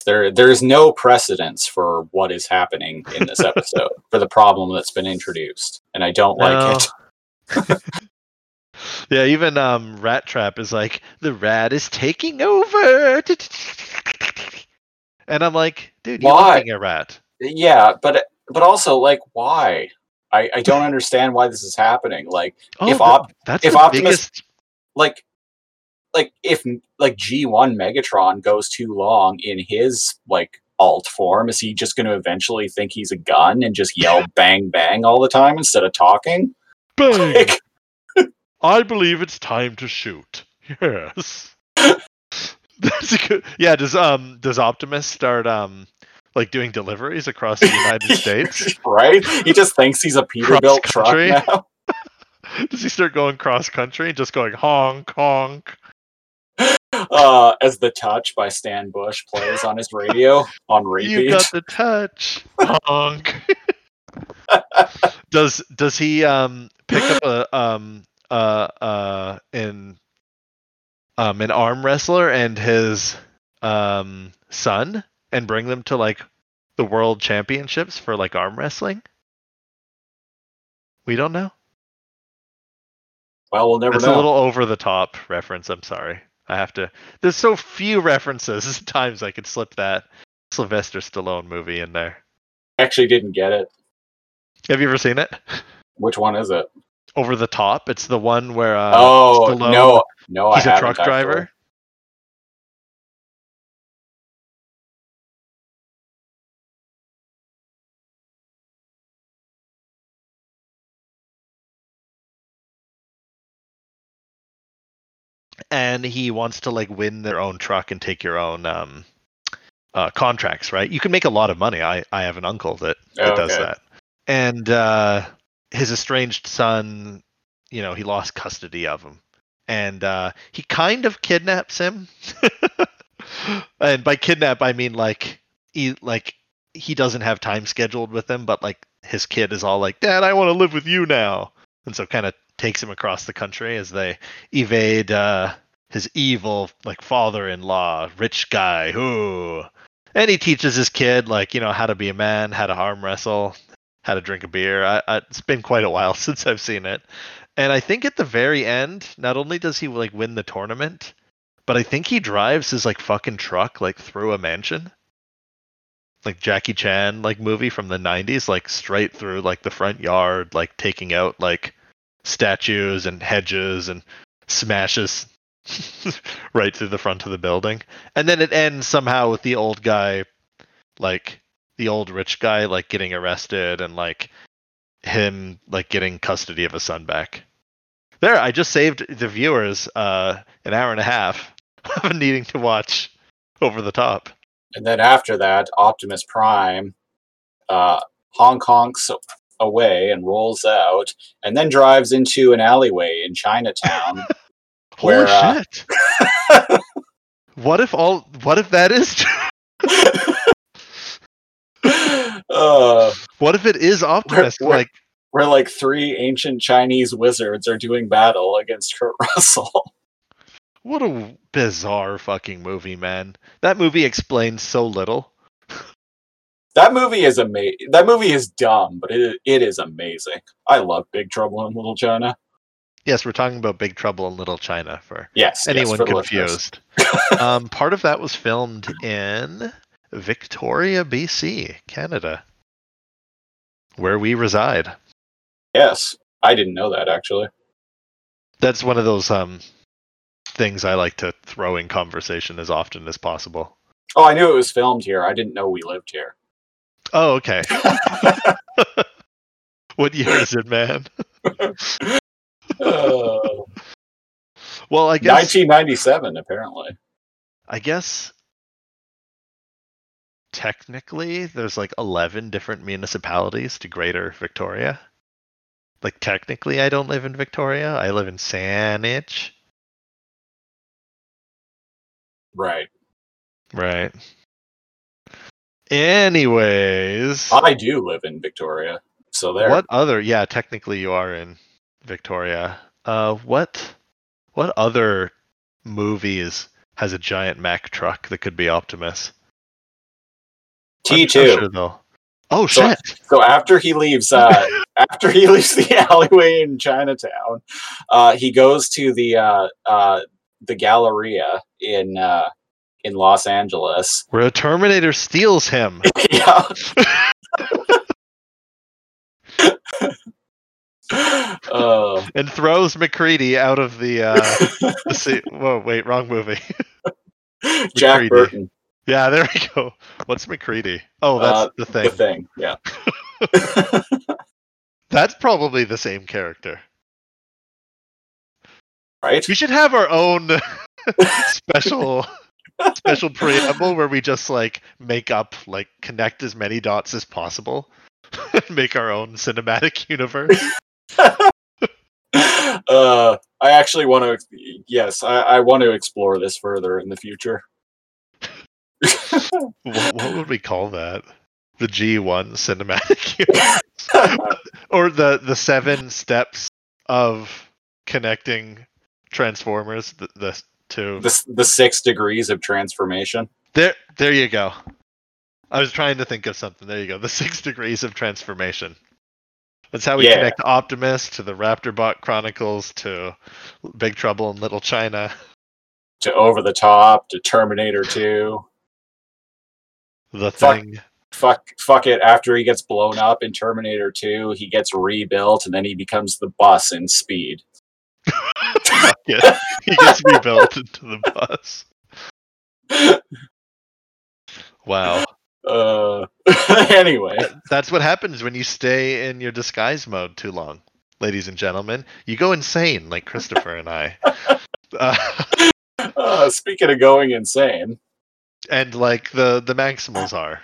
There there is no precedence for what is happening in this [laughs] episode for the problem that's been introduced, and I don't like it. [laughs] [laughs] yeah, even um, Rat Trap is like the rat is taking over, and I'm like, dude, you're Why? a rat. Yeah, but but also like why? I, I don't understand why this is happening. Like Oh, If Op- that's if Optimus- biggest. like like if like G1 Megatron goes too long in his like alt form, is he just going to eventually think he's a gun and just yell [laughs] bang bang all the time instead of talking? Bang! Like, [laughs] I believe it's time to shoot. Yes. [laughs] That's a good. Yeah. Does um does Optimus start um like doing deliveries across the United States? right? He just thinks he's a Peterbilt truck now. Does he start going cross country and just going honk honk? Uh, as the touch by Stan Bush plays on his radio on radio You got the touch. Honk. does does he um pick up a um uh uh in um an arm wrestler and his um son and bring them to like the world championships for like arm wrestling? We don't know. well, we'll never It's know. a little over the top reference. I'm sorry. I have to. There's so few references. [laughs] Times I could slip that Sylvester Stallone movie in there. Actually, didn't get it. Have you ever seen it? Which one is it? Over the top. It's the one where uh, oh Stallone- no, no, he's I a truck driver. And he wants to like win their own truck and take your own um, uh, contracts. Right? You can make a lot of money. I I have an uncle that that does that, and uh, his estranged son, you know, he lost custody of him, and uh, he kind of kidnaps him. [laughs] and by kidnap, I mean like he like he doesn't have time scheduled with him, but like his kid is all like, "Dad, I want to live with you now," and so kind of takes him across the country as they evade uh, his evil like father-in-law, rich guy. Who and he teaches his kid like you know how to be a man, how to arm wrestle, how to drink a beer. I, I, it's been quite a while [laughs] since I've seen it, and I think at the very end, not only does he like win the tournament, but I think he drives his like fucking truck like through a mansion. Like Jackie Chan like movie from the 90s like straight through like the front yard like taking out like statues and hedges and smashes [laughs] right through the front of the building. And then it ends somehow with the old guy like the old rich guy like getting arrested and like him like getting custody of his son back. There, I just saved the viewers uh an hour and a half [laughs] of needing to watch over the top. And then after that, Optimus Prime uh, honk honks away and rolls out, and then drives into an alleyway in Chinatown. [laughs] Holy Where, uh, [laughs] what if all what if that is [laughs] uh, What if it is Optimus? Where- where- like where like three ancient Chinese wizards are doing battle against Kurt Russell. what a bizarre fucking movie, man. That movie explains so little. That movie is amazing. That movie is dumb, but it it is amazing. I love Big Trouble in Little China. Yes, we're talking about Big Trouble in Little China for Yes, yes, anyone for confused. [laughs] um, part of that was filmed in Victoria, BC, Canada, where we reside. Yes, I didn't know that actually. That's one of those um, things I like to throw in conversation as often as possible. Oh, I knew it was filmed here. I didn't know we lived here. Oh, okay. [laughs] what year is it, man? Oh, [laughs] Well, I guess 1997, apparently. I guess technically there's like 11 different municipalities to Greater Victoria. Like technically I don't live in Victoria. I live in Saanich. Right. Right. Anyways, I do live in Victoria, so there. what other yeah, technically you are in Victoria. Uh what what other movies has a giant Mack truck that could be Optimus? T2. sure though. Oh So- shit. So after he leaves, uh, [laughs] after he leaves the [laughs] alleyway in Chinatown, uh, he goes to the uh, uh, the Galleria in uh, in Los Angeles. [laughs] Where a Terminator steals him. [laughs] yeah. uh, [laughs] and throws McCready out of the uh the sea. Whoa, wait, wrong movie. Jack McCready. Burton, yeah, there we go. What's McCready? Oh, that's Uh, the the thing. thing. Yeah. That's probably the same character. right. We should have our own special special preamble where we just like make up like connect as many dots as possible and [laughs] make our own cinematic universe. [laughs] uh, I actually want to. Yes, I, I want to explore this further in the future. [laughs] what, what would we call that? The G1 cinematic universe? or the the seven steps of connecting transformers the, the two the the six degrees of transformation. there there you go i was trying to think of something there you go the six [laughs] degrees of transformation that's how we Yeah. connect optimus to the raptorbot chronicles to big trouble in little china to Over the Top to Terminator 2. [laughs] the Fuck. thing Fuck, fuck it. After he gets blown up in Terminator 2, he gets rebuilt and then he becomes the bus in Speed. Yeah, he gets rebuilt into the bus wow Uh, [laughs] anyway, That's what happens when you stay in your disguise mode too long, ladies and gentlemen. You go insane, like Christopher and I. Uh, [laughs] uh, speaking of going insane, and like the the Maximals are.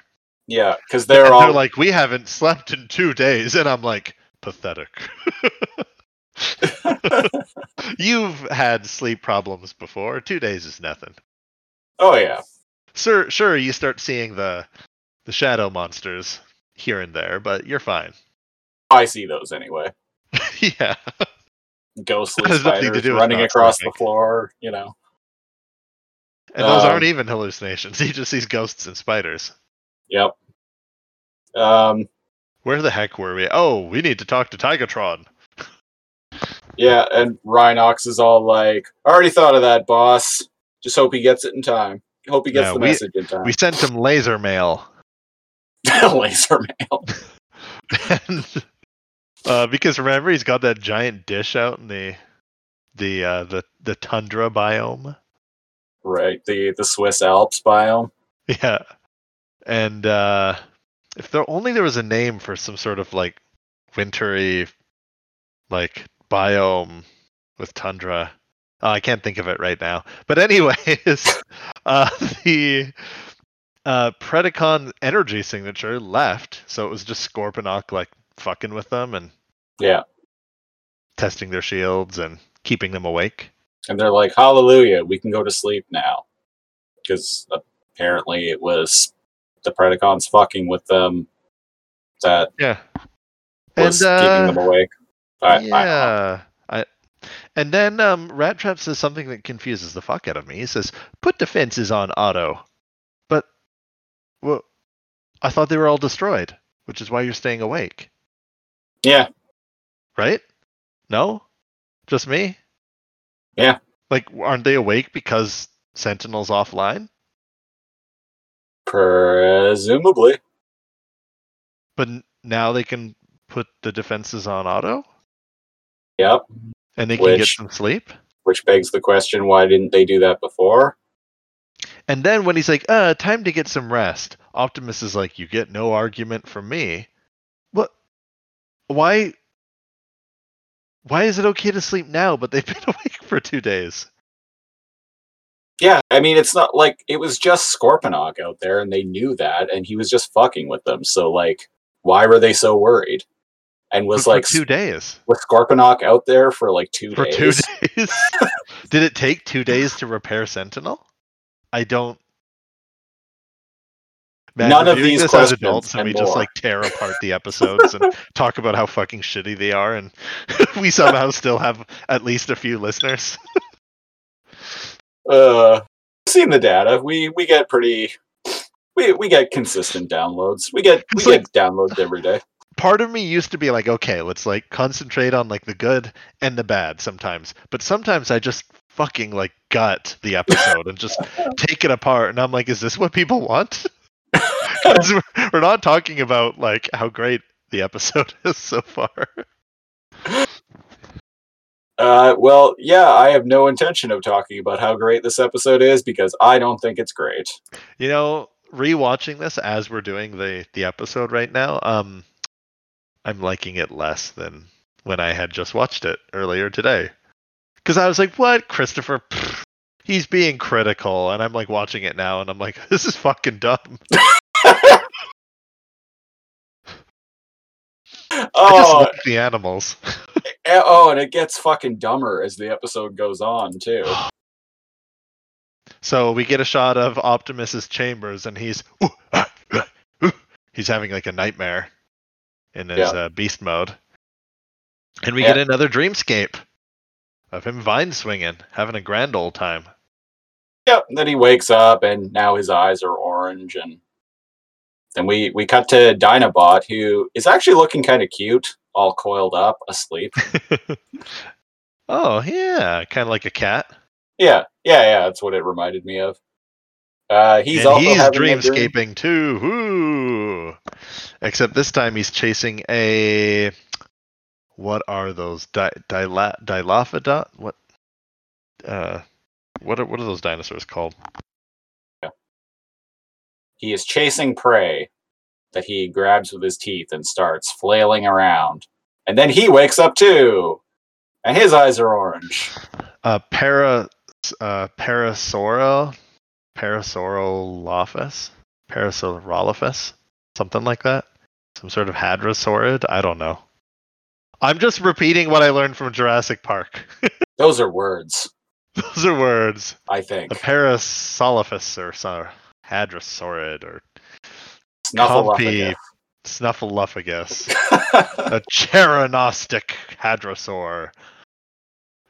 yeah, because They're, they're all they're like, we haven't slept in two days, and I'm like, pathetic. [laughs] [laughs] You've had sleep problems before. Two days is nothing. oh yeah. Sure, sure. You start seeing the the shadow monsters here and there, but you're fine. I see those anyway. [laughs] yeah. Ghostly [laughs] That nothing to spiders running across the floor, you know. And those Um, aren't even hallucinations. He just sees ghosts and spiders. Yep. Um Where the heck were we? Oh, we need to talk to Tigatron. Yeah, and Rhinox is all like, I already thought of that, boss. Just hope he gets it in time. Hope he gets Yeah, the we- message in time. We sent him laser mail. [laughs] Laser mail. [laughs] and, uh, because remember he's got that giant dish out in the the uh, the the tundra biome. Right. The the Swiss Alps biome. Yeah. And uh if there only there was a name for some sort of like wintry like biome with tundra. Oh, I can't think of it right now. But anyways, [laughs] uh the uh Predacon energy signature left, so it was just Scorponok like fucking with them and Yeah. testing their shields and keeping them awake. And they're like, Hallelujah, we can go to sleep now. Because apparently it was the Predacons fucking with them that Yeah. was and keeping uh, them awake. I, I yeah. I, and then um, Rat Trap says something that confuses the fuck out of me. He says, "Put defenses on auto," but well, I thought they were all destroyed, which is why you're staying awake, yeah. right? No, just me. Yeah. Like, aren't they awake because Sentinel's offline? Presumably. But now they can put the defenses on auto, Yep. and they can get some sleep. Which begs the question why didn't they do that before? And then when he's like, uh, time to get some rest, Optimus is like, you get no argument from me. What? Why? Why is it okay to sleep now, but they've [laughs] been awake for two days? Yeah, I mean, it's not like it was just Scorponok out there and they knew that and he was just fucking with them. So, like, why were they so worried? And was like, two days. with Scorponok out there for like two For days? two [laughs] days. Did it take two days to repair Sentinel? I don't. Man, None of these this as adults and and we just like tear apart the episodes and [laughs] talk about how fucking shitty they are, and [laughs] we somehow still have at least a few listeners. Uh, seen the data. We we get pretty. We we get consistent downloads. We get we It's like- get downloads every day. Part of me used to be like, okay, let's like concentrate on like the good and the bad sometimes. But sometimes I just fucking like gut the episode and just [laughs] take it apart. And I'm like, is this what people want? [laughs] we're not talking about like how great the episode [laughs] is so far. Uh, well, yeah, I have no intention of talking about how great this episode is because I don't think it's great. You know, rewatching this as we're doing the the episode right now, um, I'm liking it less than when I had just watched it earlier today. Because I was like, "What, Christopher? Pfft, he's being critical," and I'm like watching it now, and I'm like, [laughs] "This is fucking dumb." [laughs] Oh, the animals. [laughs] eh, oh, and it gets fucking dumber as the episode goes on too. [gasps] So we get a shot of Optimus's chambers, and he's he's having like a nightmare in his Yeah. uh, beast mode, and we Yeah. get another dreamscape of him vine swinging, having a grand old time. Yep. Then he wakes up and now his eyes are orange, and then we we cut to Dinobot, who is actually looking kind of cute, all coiled up, asleep. [laughs] oh yeah, kind of like a cat. Yeah, yeah, yeah. That's what it reminded me of. Uh, he's and also he's a dream- dreamscaping too. Woo! Except this time he's chasing a. What are those? Di- Dila- Dilophodon? What? Uh, what are what are those dinosaurs called? He is chasing prey that he grabs with his teeth and starts flailing around. And then he wakes up too, and his eyes are orange. Uh, para, uh, Parasaura, Parasaurolophus, Parasaurolophus, something like that. Some sort of hadrosaurid. I don't know. I'm just repeating what I learned from Jurassic Park. [laughs] Those are words, Those are words. I think. The Parasaurolophus or so, Hadrosaurid or Snuffleupagus. Snuffleupagus. [laughs] a Cheronostic Hadrosaur.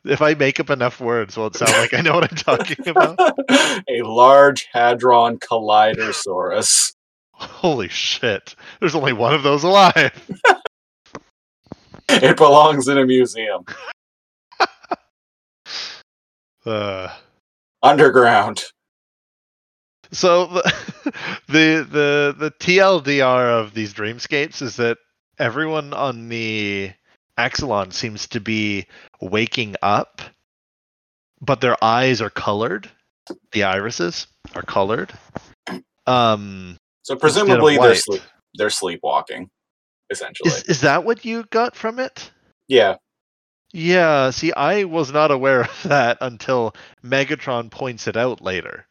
If I make up enough words, will it sound like I know what I'm talking [laughs] about? a large hadron collidersaurus. Holy shit. There's only one of those alive. [laughs] [laughs] It belongs in a museum Uh, underground. so the, the the the TLDR of these dreamscapes is that everyone on the Axalon seems to be waking up, but their eyes are colored. The irises are colored. Um, So presumably they're sleep they're sleepwalking, essentially. Is is that what you got from it? yeah. Yeah, see, I was not aware of [laughs] that until Megatron points it out later.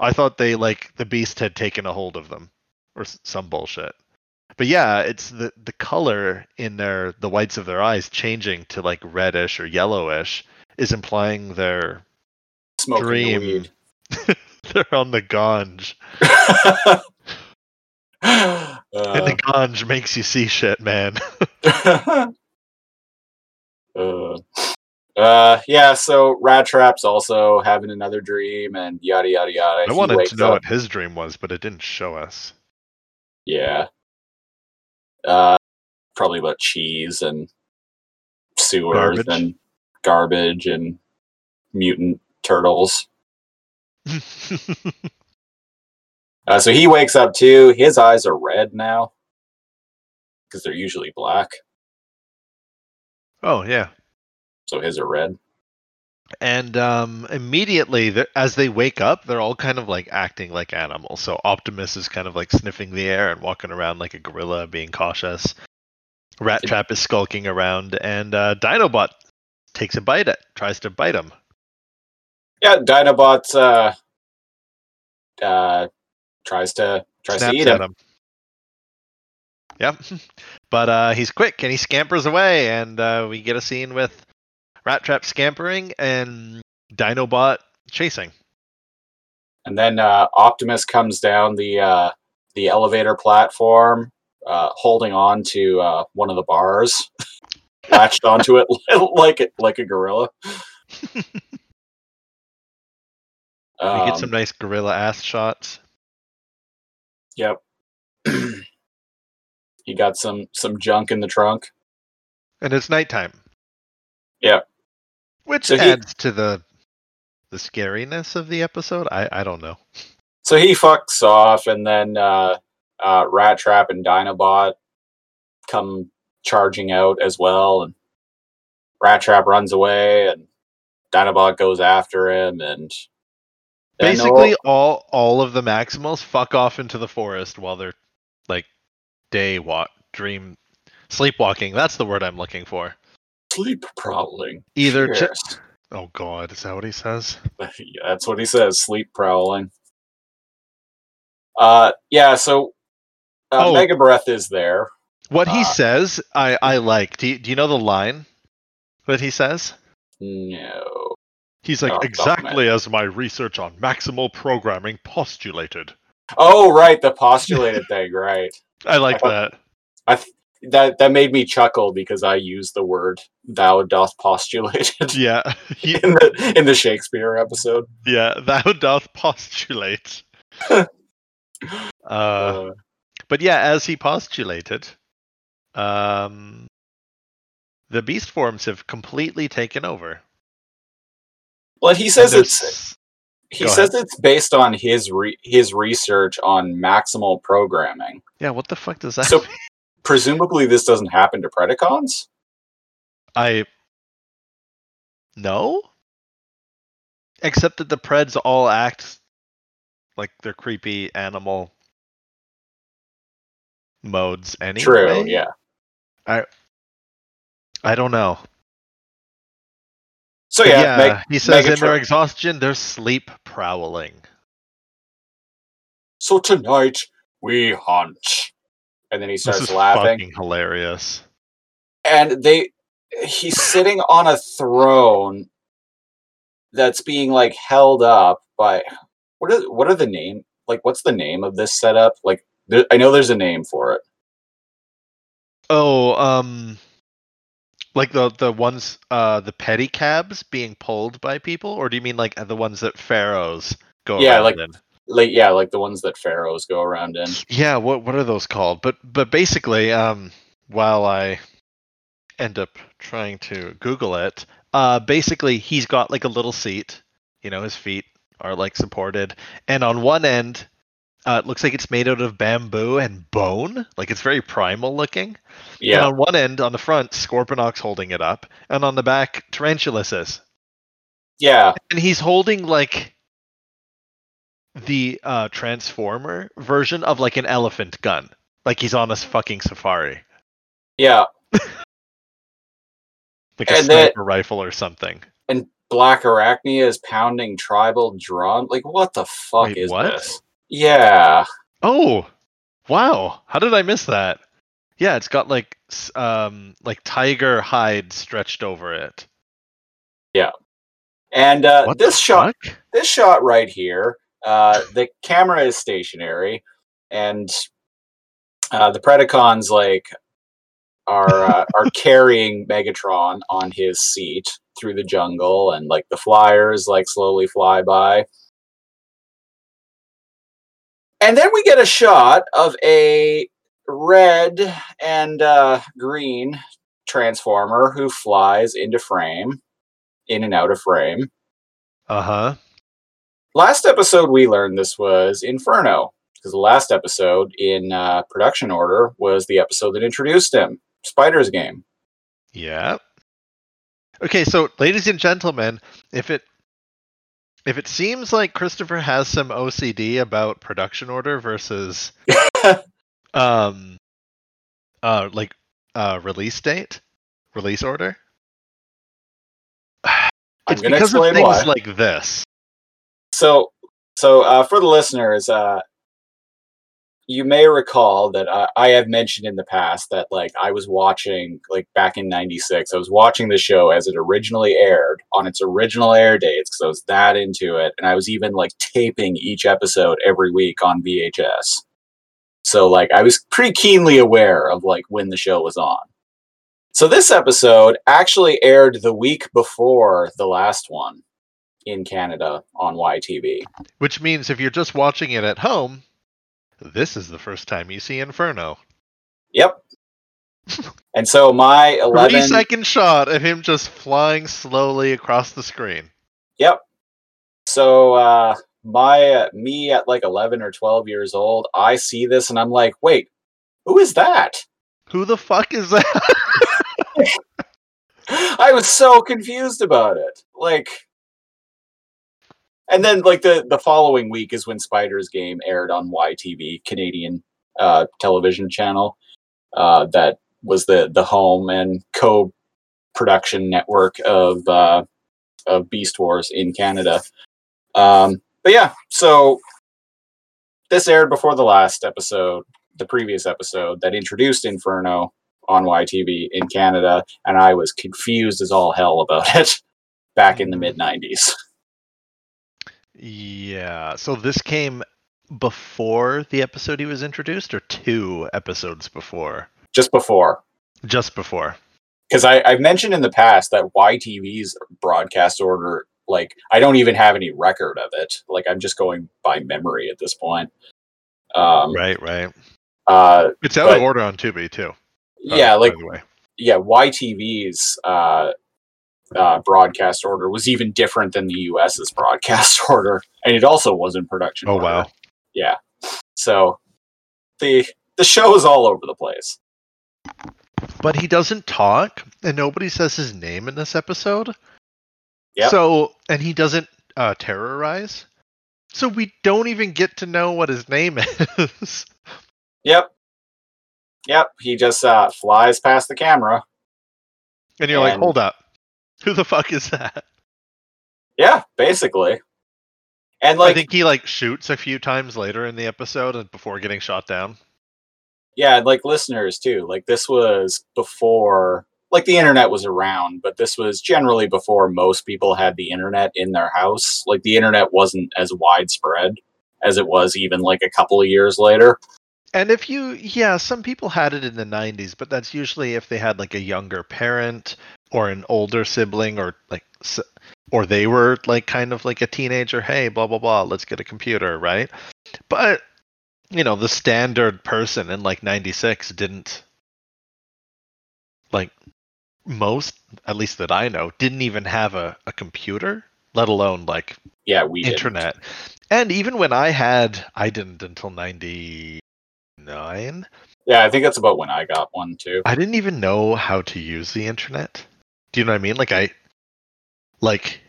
I thought they like the beast had taken a hold of them or some bullshit. But yeah, it's the the color in their the whites of their eyes changing to like reddish or yellowish is implying they're Smoking dream. weed. [laughs] [laughs] they're on the ganj. and Uh, the ganj makes you see shit, man. [laughs] uh, uh, yeah, so Rat Trap's also having another dream and yada yada yada. I He wanted to know up- what his dream was, but it didn't show us. Yeah. Uh, probably about cheese and sewers Garbage. and garbage and mutant turtles. [laughs] Uh, so he wakes up too. His eyes are red now because they're usually black. oh yeah. So his are red. And um, immediately as they wake up they're all kind of like acting like animals. So optimus is kind of like sniffing the air and walking around like a gorilla being cautious. Rat trap is skulking around and uh, dinobot takes a bite at tries to bite him. Yeah, Dinobot uh, uh, tries to tries snaps to eat at him. him. Yep. [laughs] But uh, he's quick and he scampers away and uh, we get a scene with rat trap scampering and dinobot chasing And then uh, Optimus comes down the uh, the elevator platform, uh, holding on to uh, one of the bars, [laughs] latched onto it [laughs] like it like a gorilla. [laughs] we Um, get some nice gorilla ass shots Yep. [clears throat] he got some some junk in the trunk. and it's nighttime. Yeah. Which So he- adds to the the scariness of the episode. I I don't know. So he fucks off, and then uh, uh, Rat Trap and Dinobot come charging out as well, and Rat Trap runs away, and Dinobot goes after him, and Basically, all- all all of the Maximals fuck off into the forest while they're like day walk, dream, sleepwalking. That's the word I'm looking for. Sleep prowling. Either ju- Cheers. oh god, is that what he says? [laughs] Yeah, that's what he says. Sleep prowling. Uh, yeah. So uh, Oh. Mega Breath is there. What he Uh, says, I I like. Do you, do you know the line that he says? No. He's like Oh, exactly as my research on maximal programming postulated. Oh, right, the postulated thing. Right. I like I that. I th- that that made me chuckle because I used the word "thou doth postulate." [laughs] Yeah, [laughs] he, in the in the Shakespeare episode. yeah, thou doth postulate. [laughs] uh, Uh, but yeah, as he postulated, um, the beast forms have completely taken over. well, he says it's he go says it's based on his re- his research on maximal programming. yeah. What the fuck does that? So mean? Presumably, this doesn't happen to Predacons. I no, except that the Preds all act like they're creepy animal modes anyway. True. Yeah. I I don't know. So But yeah, Meg- he says in their exhaustion, they're sleep prowling. so tonight we hunt, and then he starts is laughing. fucking hilarious. and they he's sitting on a throne that's being like held up by what are what are the name like what's the name of this setup like there, i know there's a name for it Oh, um, like the the ones, uh, the pedicabs being pulled by people, or do you mean like the ones that pharaohs go Yeah, like- in? Like yeah like the ones that pharaohs go around in Yeah, what what are those called? But but basically, um, while I end up trying to Google it, uh, basically he's got like a little seat. You know, his feet are like supported, and on one end, uh, it looks like it's made out of bamboo and bone. Like it's very primal looking. And yeah on one end, on the front, Scorponok's holding it up, and on the back, Tarantulas is. yeah And he's holding like the uh, Transformer version of like an elephant gun. Like he's on a fucking safari, yeah [laughs] like a And that- sniper rifle or something. And Blackarachnia is pounding tribal drum like what the fuck Wait, is what? this yeah Oh, wow! How did I miss that? Yeah, it's got like um like tiger hide stretched over it. Yeah. And uh this shot fuck? this shot right here, uh, the camera is stationary, and uh, the Predacons like are uh, [laughs] are carrying Megatron on his seat through the jungle, and like the flyers like slowly fly by. And then we get a shot of a red and uh, green transformer who flies into frame, in and out of frame. Uh huh. Last episode we learned this was Inferno because the last episode in uh, production order was the episode that introduced him, Spider's Game. Yeah. Okay, so ladies and gentlemen, if it if it seems like Christopher has some OCD about production order versus [laughs] um uh like uh release date, release order, [sighs] I'm it's because of things why. like this. So, so uh, for the listeners, uh, you may recall that I have mentioned in the past that like I was watching like back in '96, I was watching the show as it originally aired on its original air dates because I was that into it, and I was even like taping each episode every week on VHS. So like I was pretty keenly aware of like when the show was on. So this episode actually aired the week before the last one in Canada on YTV. Which means if you're just watching it at home, this is the first time you see Inferno. Yep. [laughs] and so my 11 Three second shot of him just flying slowly across the screen. Yep. So uh my uh, me at like 11 or 12 years old, I see this and I'm like, "Wait, who is that?" Who the fuck is that? [laughs] I was so confused about it. Like and then like the the following week is when Spider's Game aired on YTV, Canadian uh television channel. Uh that was the the home and co-production network of uh of Beast Wars in Canada. Um but yeah, so this aired before the last episode, the previous episode that introduced Inferno on YTV in Canada, and I was confused as all hell about [laughs] it back in the mid 90s. Yeah. So this came before the episode he was introduced, or two episodes before? Just before. Just before. Because I've mentioned in the past that YTV's broadcast order, like, I don't even have any record of it. Like, I'm just going by memory at this point. Um, Right, right. uh, It's out but- of order on Tubi too. uh, yeah, by like, yeah, YTV's uh, uh, broadcast order was even different than the US's broadcast [laughs] order, and it also was in production. Oh order. wow. Yeah, so the the show is all over the place. But he doesn't talk, and nobody says his name in this episode. Yeah. So, and he doesn't uh, terrorize. So we don't even get to know what his name [laughs] is. Yep, yep. He just uh, flies past the camera. and you're like, hold up. [laughs] Who the fuck is that? Yeah, basically. And like I think he like shoots a few times later in the episode and before getting shot down. yeah, and like listeners too. Like this was before like the internet was around, but this was generally before most people had the internet in their house. Like the internet wasn't as widespread as it was even like a couple of years later. And if you, yeah, some people had it in the 90s, but that's usually if they had like a younger parent or an older sibling or like, or they were like kind of like a teenager. Hey, blah, blah, blah, let's get a computer, right? But, you know, the standard person in like 96 didn't, like, most, at least that I know, didn't even have a, a computer, let alone like Yeah, we didn't. internet. And even when I had, I didn't until 99. Yeah, I think that's about when I got one too. I didn't even know how to use the internet. Do you know what I mean? Like I like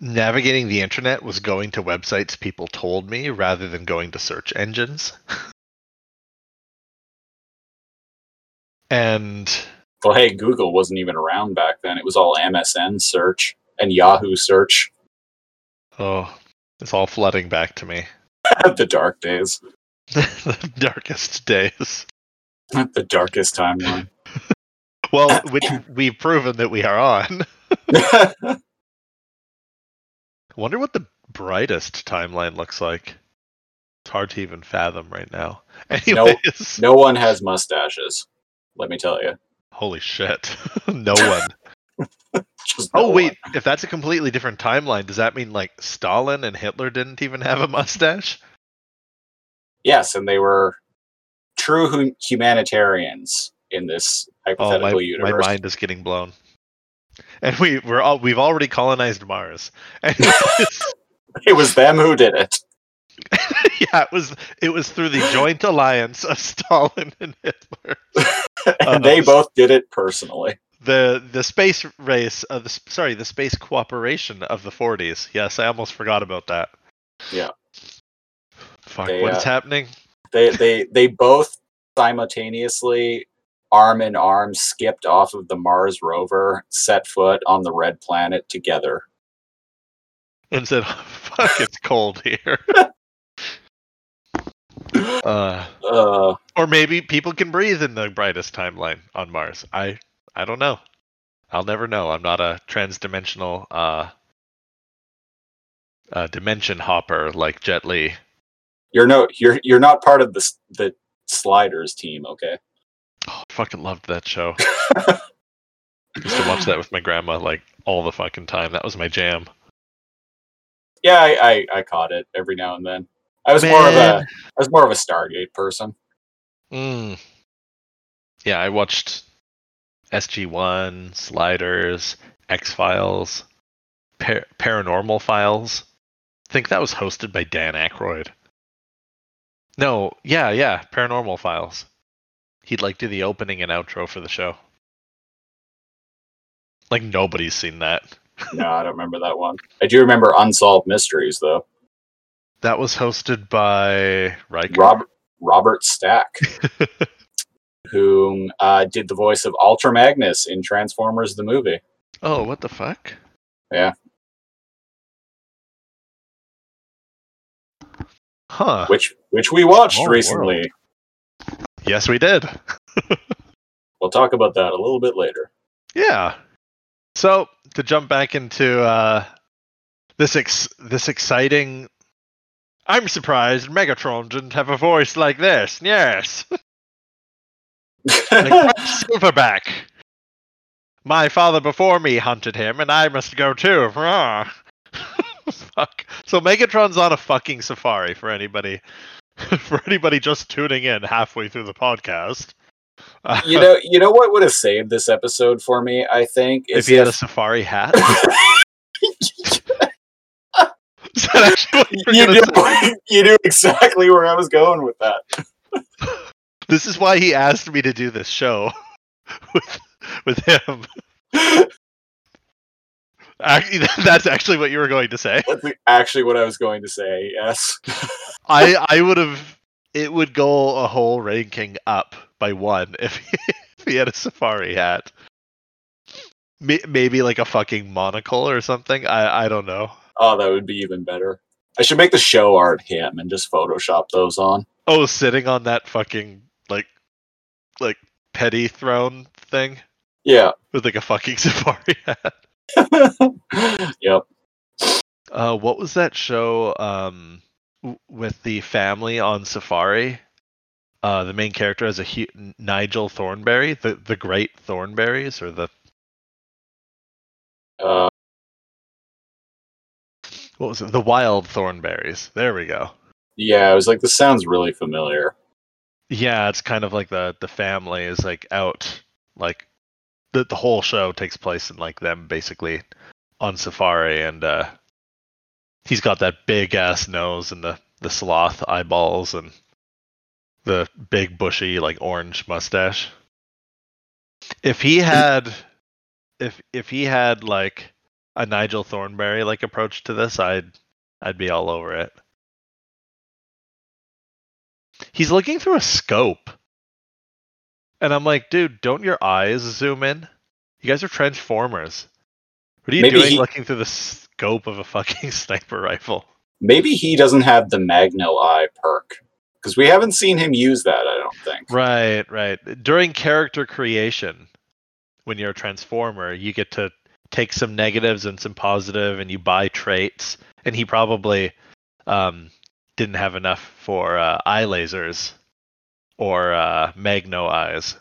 navigating the internet was going to websites people told me rather than going to search engines. [laughs] and Well, hey, Google wasn't even around back then. It was all MSN search and Yahoo search. oh, it's all flooding back to me. [laughs] the dark days, [laughs] the darkest days. Not the darkest timeline. [laughs] Well, [laughs] which we've proven that we are on. Wonder what the brightest timeline looks like. It's hard to even fathom right now. Anyways, no one has mustaches. Let me tell you. holy shit. no one. Oh no wait, one. if that's a completely different timeline, does that mean like Stalin and Hitler didn't even have a mustache? Yes, and they were true hu- humanitarians in this Oh, hypothetical my, my universe. mind is getting blown. And we we're all we've already colonized Mars. [laughs] And [laughs] It was them who did it. [laughs] yeah, it was it was through the joint alliance of Stalin and Hitler. and Uh, they both did it personally. the the space race of the sorry the space cooperation of the 40s yes i almost forgot about that Yeah. Fuck They, what is uh, happening? They they they both simultaneously arm in arm skipped off of the Mars rover, set foot on the red planet together. and said [laughs] fuck it's cold here. [laughs] Uh Uh, or maybe people can breathe in the brightest timeline on mars. I i don't know. I'll never know. I'm not a transdimensional uh uh dimension hopper like jet li you're no you're you're not part of the the sliders team, okay? oh, i fucking loved that show [laughs] I used to watch that with my grandma like all the fucking time that was my jam Yeah, I, I I caught it every now and then. I was more of a Man. I was more of a Stargate person. Mm. Yeah, I watched SG1, Sliders, X Files, Par- Paranormal Files. I think that was hosted by Dan Aykroyd. No, yeah, yeah, Paranormal Files. He'd like do the opening and outro for the show. Like nobody's seen that. [laughs] No, I don't remember that one. I do remember Unsolved Mysteries though. That was hosted by Riker. Robert Robert Stack, [laughs] whom uh, did the voice of Ultra Magnus in Transformers the movie. Oh, what the fuck? Yeah. Huh. which which we watched Small recently. Yes, we did. [laughs] We'll talk about that a little bit later. Yeah. So to jump back into uh, this ex- this exciting, I'm surprised Megatron didn't have a voice like this. Yes, like [laughs] Silverback. My father before me hunted him, and I must go too. [laughs] Fuck. So Megatron's on a fucking safari for anybody, [laughs] for anybody just tuning in halfway through the podcast. You know, you know what would have saved this episode for me? I think if he had a safari hat. [laughs] [laughs] Is that actually what you knew, you knew exactly where I was going with that. This is why he asked me to do this show with with him. Actually, [laughs] that's actually what you were going to say. That's actually what I was going to say. Yes. [laughs] I I would have. It would go a whole ranking up by one if he, [laughs] if he had a safari hat. May- Maybe like a fucking monocle or something. I I don't know. Oh, that would be even better. I should make the show art him and just Photoshop those on. Oh, sitting on that fucking like like petty throne thing. Yeah. with like a fucking safari hat. [laughs] yep. Uh, what was that show um, with the family on safari? Uh, the main character has a hu- Nigel Thornberry, the the Great Thornberries, or the Uh, what was it? The Wild Thornberries. There we go. yeah, I was like, this sounds really familiar. Yeah, it's kind of like the the family is like out, like the the whole show takes place in like them basically on safari, and uh, he's got that big ass nose and the the sloth eyeballs and the big bushy like orange mustache. If he had, if if he had like a Nigel Thornberry like approach to this, I'd I'd be all over it. He's looking through a scope. And I'm like, dude, don't your eyes zoom in? You guys are transformers. What are you Maybe doing he- looking through the scope of a fucking [laughs] sniper rifle? Maybe he doesn't have the Magno Eye perk because we haven't seen him use that. I don't think. Right, right. During character creation, when you're a transformer, you get to take some negatives and some positive and you buy traits. And he probably um, didn't have enough for uh, eye lasers or uh, magno eyes.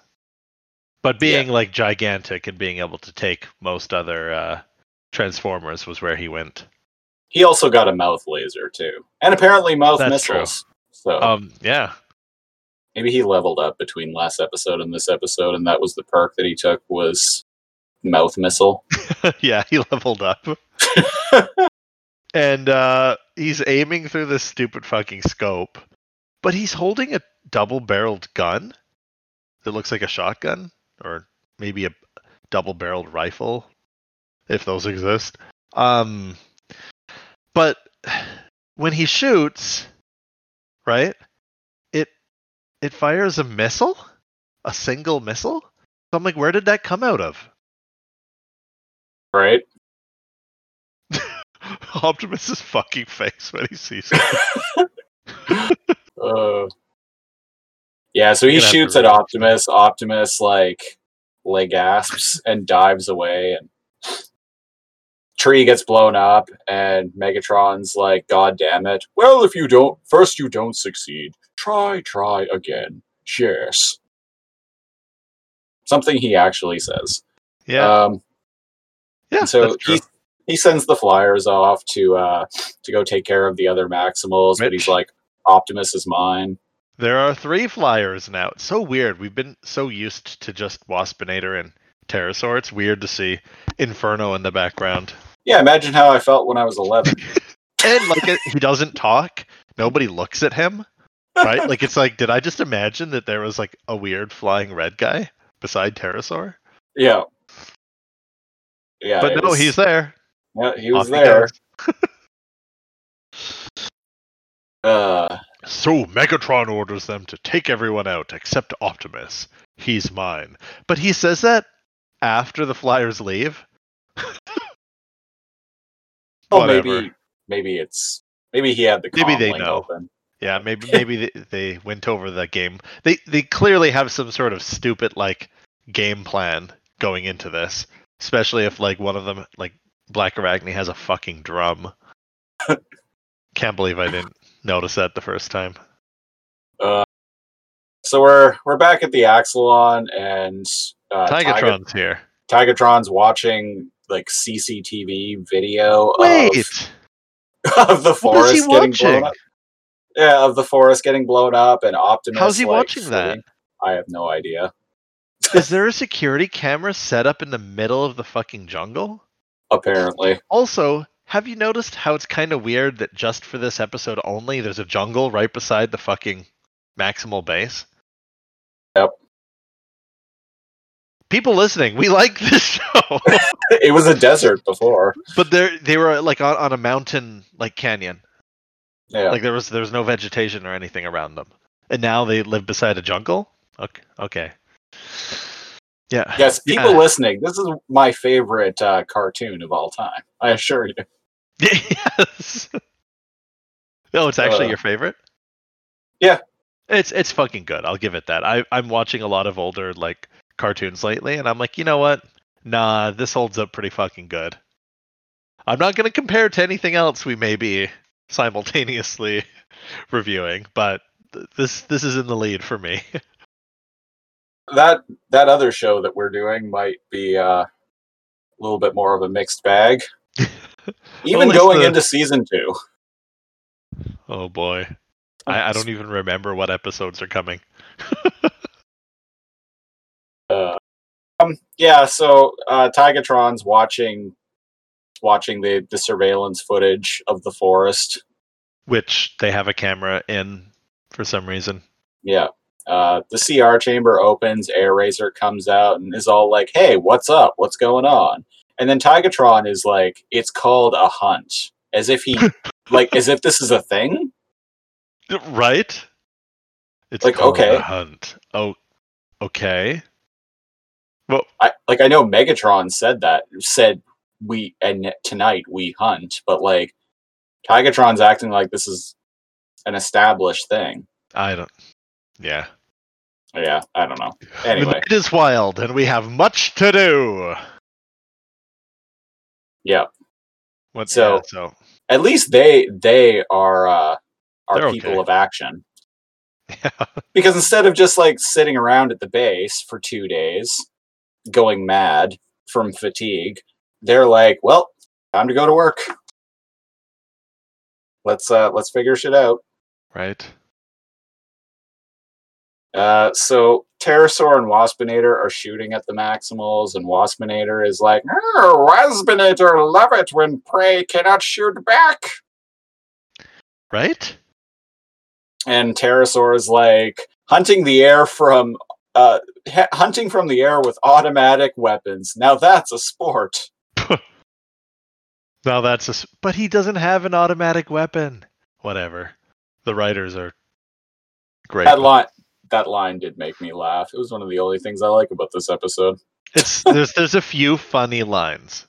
But being like gigantic and being able to take most other uh, transformers was where he went. He also got a mouth laser too, and apparently mouth That's true. missiles. So Um, yeah, maybe he leveled up between last episode and this episode, and that was the perk that he took was mouth missile. [laughs] [laughs] yeah, he leveled up. [laughs] and uh, he's aiming through this stupid fucking scope, but he's holding a double-barreled gun that looks like a shotgun, or maybe a double-barreled rifle, if those exist. Um, but when he shoots, right, it it fires a missile, a single missile. So I'm like, where did that come out of? Right? [laughs] Optimus's fucking face when he sees it. [laughs] Uh, yeah, so he You're gonna have to shoots at Optimus. Optimus like like gasps and dives away, and tree gets blown up, and Megatron's like, "God damn it! Well, if you don't, first you don't succeed. Try, try again. Yes." Something he actually says. Yeah, Um, yeah. so he he sends the flyers off to uh to go take care of the other Maximals, but he's like, Optimus is mine. There are three flyers now. It's so weird. We've been so used to just Waspinator and Terrorsaur. It's weird to see Inferno in the background. Yeah, imagine how I felt when I was eleven. [laughs] And like it, he doesn't talk. Nobody looks at him. Right? Like it's like, did I just imagine that there was like a weird flying red guy beside Terrorsaur? yeah. Yeah. but no, was- he's there. yeah, he was Off there. [laughs] Uh So Megatron orders them to take everyone out except Optimus. He's mine. But he says that after the Flyers leave. [laughs] oh maybe maybe it's maybe he had the Maybe they know. open. Yeah, maybe [laughs] maybe they, they went over the game. They they clearly have some sort of stupid like game plan going into this, especially if like one of them like Blackarachnia has a fucking drum. [laughs] Can't believe I didn't notice that the first time. Uh so we're we're back at the Axalon and uh Tigatron's here. Tigatron's watching like CCTV video Wait, of, [laughs] of the forest getting blown up. Yeah, of the forest getting blown up and Optimus. How's he like, watching that? I have no idea. [laughs] Is there a security camera set up in the middle of the fucking jungle? Apparently. Also, have you noticed how it's kind of weird that just for this episode only, there's a jungle right beside the fucking maximal base? Yep. People listening, we like [laughs] this show, [laughs] it was a desert before. but they they were like on, on a mountain like canyon, Yeah. like there was there was no vegetation or anything around them, and now they live beside a jungle. Okay, okay, yeah, yes, people yeah. listening, this is my favorite uh, cartoon of all time. I assure you. [laughs] yes. oh, it's actually Uh, your favorite. yeah. It's it's fucking good. I'll give it that. I I'm watching a lot of older like cartoons lately, and I'm like, you know what? Nah, this holds up pretty fucking good. I'm not going to compare to anything else we may be simultaneously [laughs] reviewing, but th- this this is in the lead for me. [laughs] that that other show that we're doing might be uh, a little bit more of a mixed bag. Even going the- into season two. oh boy, I, I don't even remember what episodes are coming. [laughs] Uh, um, yeah, so uh, Tigatron's watching watching the the surveillance footage of the forest. Which they have a camera in for some reason. Yeah. Uh, the CR chamber opens, Airazor comes out and is all like, "Hey, what's up? What's going on?" And then Tigatron is like, "It's called a hunt," as if he, [laughs] like, as if this is a thing. Right? It's Like, called okay. a hunt. Oh, okay. Well, I like, I know Megatron said that, said we and tonight we hunt, but like, Tigatron's acting like this is an established thing. I don't. Yeah. Yeah, I don't know. Anyway, night is wild, and we have much to do. Yeah. What, So- yeah, so At least they they are uh, are They're people okay. of action. [laughs] because instead of just like sitting around at the base for two days going mad from fatigue they're like well time to go to work let's uh let's figure shit out right. Uh so terrorsaur and waspinator are shooting at the maximals and waspinator is like oh, waspinator love it when prey cannot shoot back Right? and terrorsaur is like hunting the air from uh hunting from the air with automatic weapons now that's a sport [laughs] Now that's a. s- But he doesn't have an automatic weapon. Whatever. The writers are great. that line that line did make me laugh it was one of the only things i like about this episode It's there's there's a few funny lines.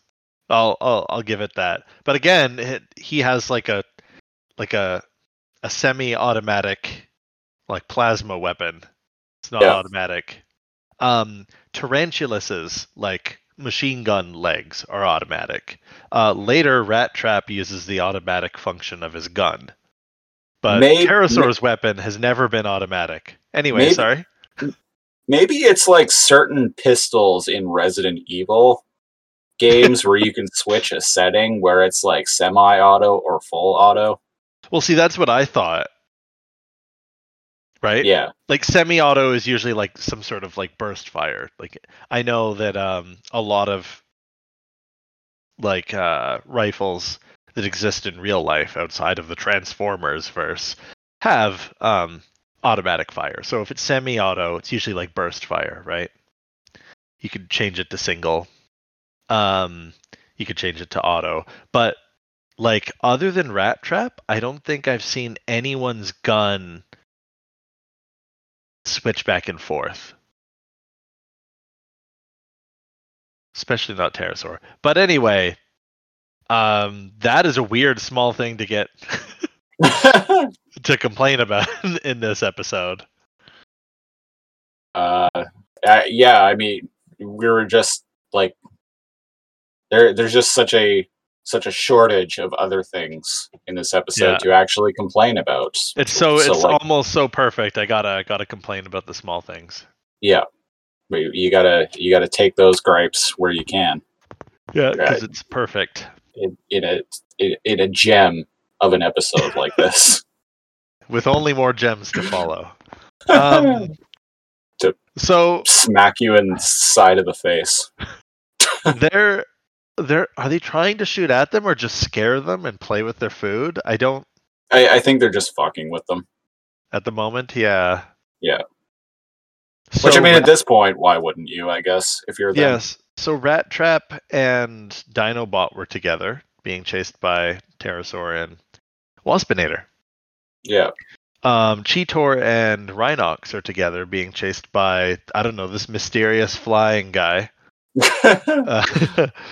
I'll I'll, I'll give it that. But again, it, he has like a like a a semi-automatic like plasma weapon. It's not Yeah. automatic. Um, Tarantulas's like machine gun legs are automatic. Uh, later, Rat Trap uses the automatic function of his gun. But May- Terrorsaur's weapon has never been automatic. Anyway, Maybe- sorry. maybe it's like certain pistols in resident evil games where you can [laughs] switch a setting where it's like semi-auto or full auto Well, see, that's what I thought. Right? yeah Like semi-auto is usually like some sort of like burst fire. Like I know that um a lot of like uh rifles that exist in real life outside of the Transformers verse have um automatic fire. So if it's semi-auto, it's usually like burst fire, right? You could change it to single. Um you could change it to auto, but like other than Rat Trap, I don't think I've seen anyone's gun switch back and forth. Especially not Terrorsaur. But anyway, um, that is a weird small thing to get [laughs] to complain about [laughs] in this episode. uh, uh yeah i mean we were just like there there's just such a such a shortage of other things in this episode Yeah. to actually complain about It's so, So, it's like- almost so perfect. I gotta gotta complain about the small things. yeah But you- you gotta you gotta take those gripes where you can Yeah, because Right. it's perfect. In, in a in, in a gem of an episode like [laughs] this With only more gems to follow. [laughs] Um, To- so smack you in the side of the face [laughs] they're they're are they trying to shoot at them or just scare them and play with their food? I don't I, I think they're just fucking with them at the moment. Yeah. Yeah. Which So i mean at this point why wouldn't you i guess if you're them yes. So Rat Trap and Dinobot were together, being chased by Terrorsaur and Waspinator. yeah Um, Cheetor and Rhinox are together, being chased by I don't know this mysterious flying guy [laughs] uh,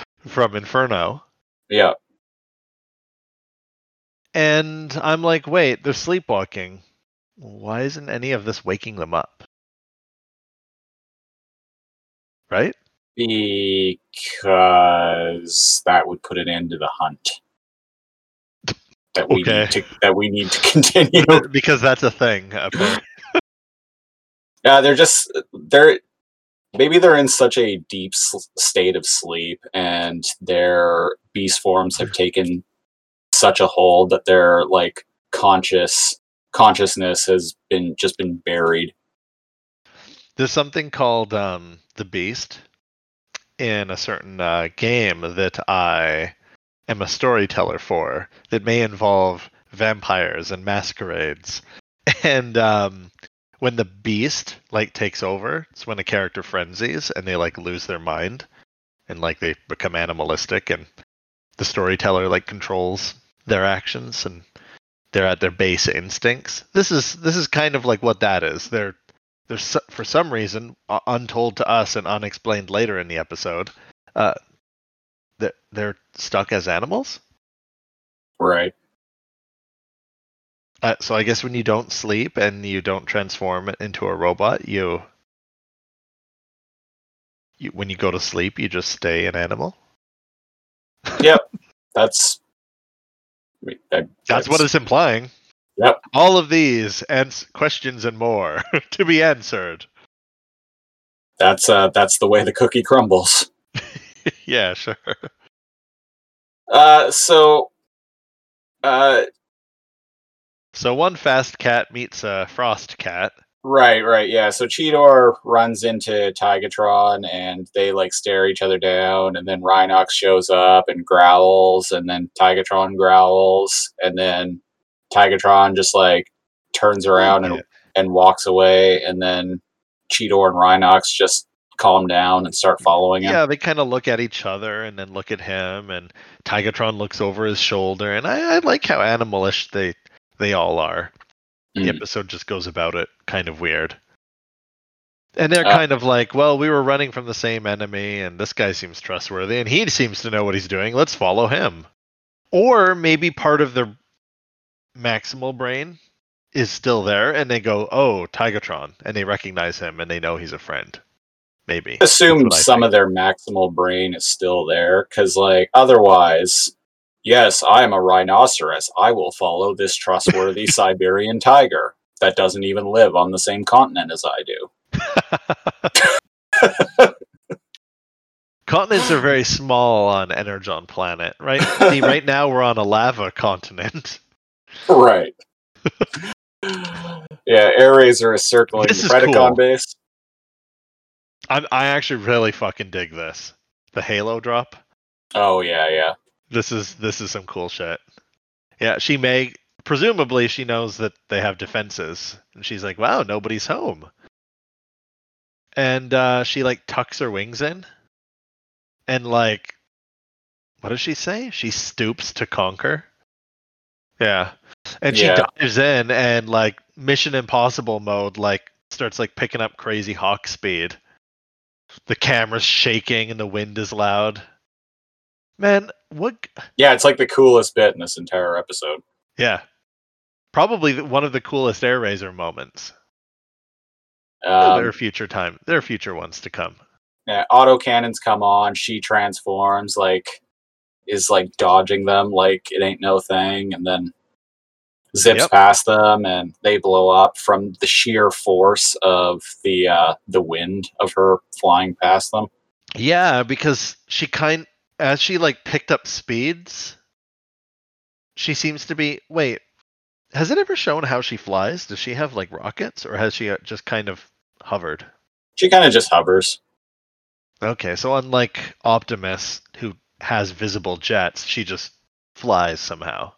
[laughs] from Inferno. yeah And I'm like, wait, they're sleepwalking. Why isn't any of this waking them up? Right? Because that would put an end to the hunt. That we Okay. need to that we need to [laughs] continue. [laughs] because that's a thing. [laughs] Yeah, they're just they're maybe they're in such a deep s- state of sleep, and their beast forms have taken such a hold that their like conscious consciousness has been just been buried. There's something called um, the Beast in a certain uh, game that I am a storyteller for that may involve vampires and masquerades. [laughs] And um, when the Beast like takes over, it's when a character frenzies and they like lose their mind and like they become animalistic and the storyteller like controls their actions and they're at their base instincts. This is this is kind of like what that is. They're there's for some reason uh, untold to us and unexplained later in the episode uh that they're stuck as animals? Right. uh, so i guess when you don't sleep and you don't transform it into a robot you, you when you go to sleep you just stay an animal? Yep. That's I mean, that- that's what it's implying Yep. all of these and questions and more [laughs] to be answered that's uh that's the way the cookie crumbles. [laughs] yeah sure Uh so uh so one fast cat meets a frost cat Right, right, yeah. So Cheetor runs into Tigatron and they like stare each other down, and then Rhinox shows up and growls, and then Tigatron growls, and then Tigatron just like turns around and, Yeah. and walks away, and then Cheetor and Rhinox just calm down and start following him. Yeah, they kind of look at each other and then look at him, and Tigatron looks over his shoulder, and I, I like how animalish they they all are. The Mhm. episode just goes about it kind of weird. And they're Uh, kind of like, well, we were running from the same enemy, and this guy seems trustworthy, and he seems to know what he's doing. Let's follow him. Or maybe part of their maximal brain is still there, and they go, oh, Tigatron, and they recognize him, and they know he's a friend. Maybe. assume That's what I some think. of their maximal brain is still there because like otherwise yes i am a rhinoceros i will follow this trustworthy [laughs] siberian tiger that doesn't even live on the same continent as i do Continents are very small on Energon planet, right? See, right [laughs] now we're on a lava continent. Right [laughs] yeah airazor is circling This the predacon cool. base I'm, I actually really fucking dig this. The Halo drop. oh yeah yeah This is this is some cool shit. Yeah, she may presumably she knows that they have defenses, and she's like, "Wow, nobody's home." And uh, she like tucks her wings in, and like, what does she say? She stoops to conquer. Yeah, and she Yeah. dives in and like Mission Impossible mode, like starts like picking up crazy hawk speed. The camera's shaking and the wind is loud. Man, what yeah it's like the coolest bit in this entire episode Yeah. Probably one of the coolest Airazor moments. um, there are future time. There are future ones to come. yeah, auto cannons come on. She transforms, like is like dodging them like it ain't no thing, and then zips Yep. past them, and they blow up from the sheer force of the uh, the wind of her flying past them. Yeah, because she kind as she like picked up speeds, she seems to be wait, has it ever shown how she flies? Does she have like rockets or has she uh, just kind of hovered? She kind of just hovers. Okay, so unlike Optimus who has visible jets, she just flies somehow.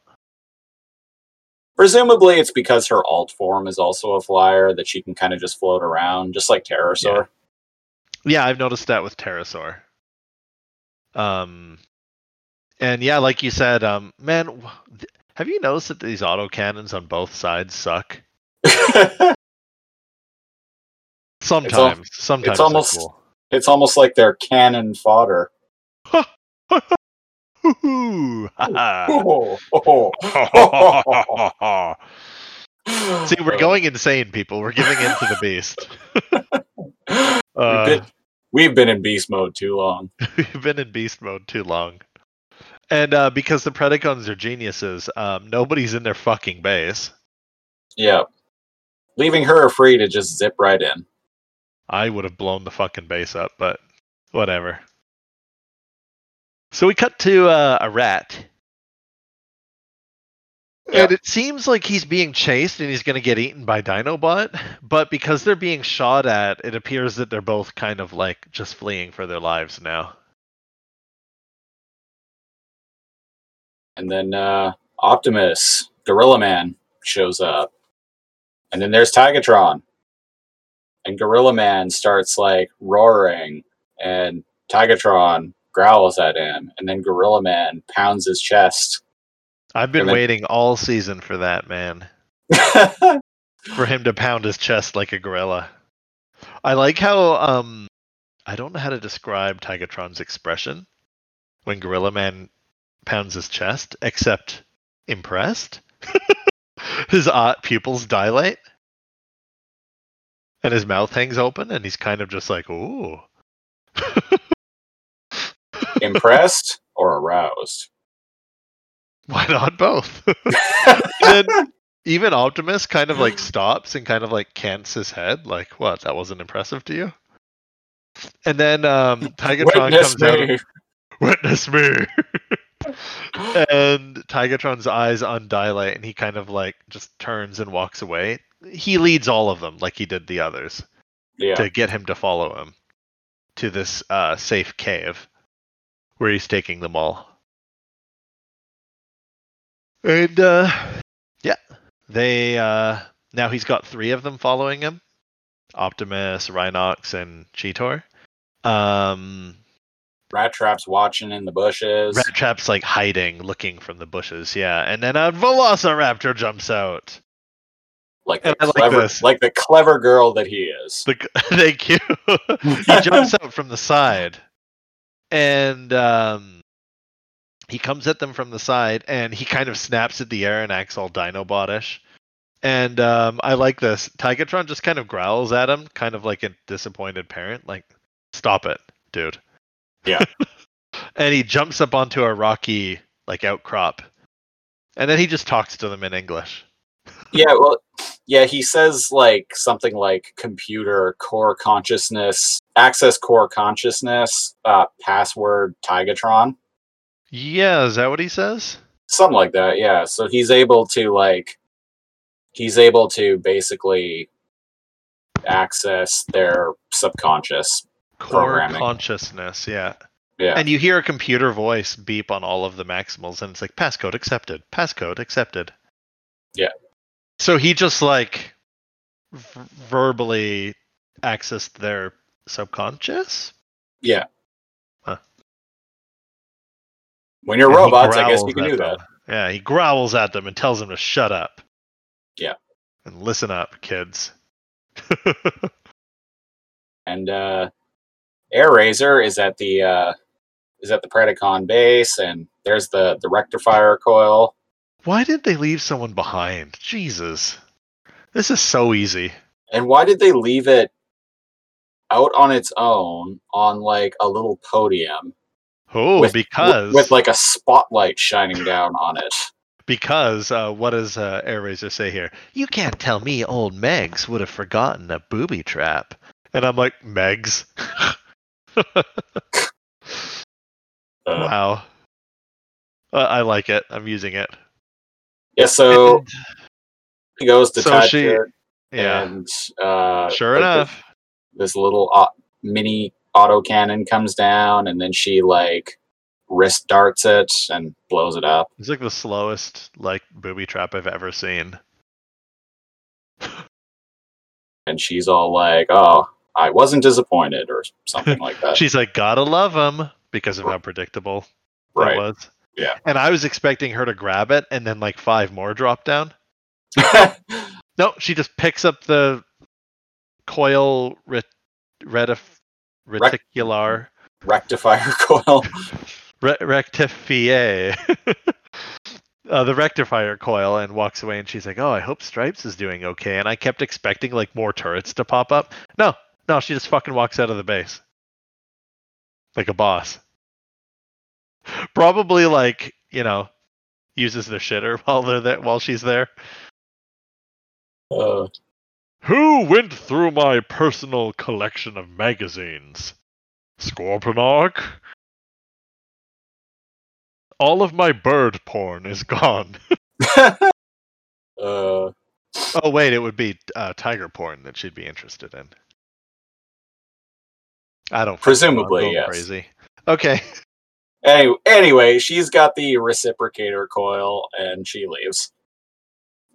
Presumably, it's because her alt form is also a flyer that she can kind of just float around, just like Terrorsaur. Yeah, I've noticed that with Terrorsaur. Um, and yeah, like you said, um, man, have you noticed that these auto cannons on both sides suck? [laughs] Sometimes, sometimes they're almost- cool. it's almost like they're cannon fodder. [laughs] Oh, oh, oh. See, we're going insane, people. We're giving in to the beast. [laughs] Uh, bit, We've been in beast mode too long. [laughs] We've been in beast mode too long. And uh, because the Predacons are geniuses, um, nobody's in their fucking base. Yeah. Leaving her free to just zip right in. I would have blown the fucking base up, but whatever. So we cut to uh, a rat. Yeah. And it seems like he's being chased and he's going to get eaten by Dinobot, but because they're being shot at, it appears that they're both kind of like just fleeing for their lives now. And then uh, Optimus, Gorilla Man, shows up. And then there's Tigatron. And Gorilla Man starts like roaring, and Tigatron growls at him. And then Gorilla Man pounds his chest. I've been then- waiting all season for that, man. [laughs] For him to pound his chest like a gorilla. I like how um I don't know how to describe Tigatron's expression when Gorilla Man pounds his chest, except impressed. [laughs] his uh, pupils dilate. And his mouth hangs open and he's kind of just like, ooh. [laughs] Impressed or aroused? Why not both? [laughs] [laughs] then even Optimus kind of like stops and kind of like cants his head, like, what, that wasn't impressive to you? And then um Tigatron Witness comes out [laughs] witness me. and Tigatron's eyes undilate and he kind of like just turns and walks away. He leads all of them like he did the others Yeah. to get him to follow him to this uh, safe cave where he's taking them all. And uh, yeah, they uh, now he's got three of them following him: Optimus, Rhinox, and Cheetor. Um, Rat Trap's watching in the bushes. Rat Trap's like hiding, looking from the bushes. Yeah, and then a Velociraptor jumps out. like the And I like clever, this. like the clever girl that he is. The, [laughs] thank you. [laughs] he jumps out from the side, and um, he comes at them from the side, and he kind of snaps at the air and acts all Dinobotish. And um, I like this. Tigatron just kind of growls at him, kind of like a disappointed parent, like, "Stop it, dude." Yeah. [laughs] and he jumps up onto a rocky like outcrop, and then he just talks to them in English. Yeah, well, yeah, he says like something like computer core consciousness, access core consciousness, uh, password Tigatron, Yeah, is that what he says? something like that. Yeah, so he's able to like, he's able to basically access their subconscious. Core consciousness, yeah. Yeah, And you hear a computer voice beep on all of the maximals, and it's like passcode accepted, passcode accepted. Yeah. So he just like v- verbally accessed their subconscious. yeah. Huh. When you're and robots, I guess you can do that. Yeah, he growls at them and tells them to shut up. Yeah. And listen up, kids. [laughs] and uh airazor is at the uh is at the predacon base and there's the the rectifier coil Why did they leave someone behind? Jesus. This is so easy. and why did they leave it out on its own on like a little podium Oh, with, because with, with like a spotlight shining down on it Because uh, what does uh, Airazor say here? You can't tell me old Megs would have forgotten a booby trap. And I'm like, Megs? [laughs] Uh, wow. Uh, I like it. I'm using it. Yeah so And- he goes to So touch she- it yeah. and uh sure like, enough. this little au- mini auto cannon comes down and then she like wrist darts it and blows it up It's like the slowest like booby trap I've ever seen. and she's all like, "Oh, I wasn't disappointed," or something [laughs] like that. She's like, gotta love him because of how predictable that right. was. Yeah. And I was expecting her to grab it and then like five more drop down. [laughs] No, she just picks up the coil ret- retif- reticular Rectifier [laughs] coil. re- rectifier. [laughs] Uh, the rectifier coil and walks away and she's like oh i hope stripes is doing okay and i kept expecting like more turrets to pop up no no she just fucking walks out of the base like a boss. [laughs] Probably like you know, uses the shitter [laughs] while they're there while she's there. Uh, Who went through my personal collection of magazines? Scorponok? All of my bird porn is gone. [laughs] uh, oh wait, it would be uh, tiger porn that she'd be interested in. I don't. Presumably, going yes. Crazy. Okay. Anyway, anyway, she's got the reciprocator coil and she leaves.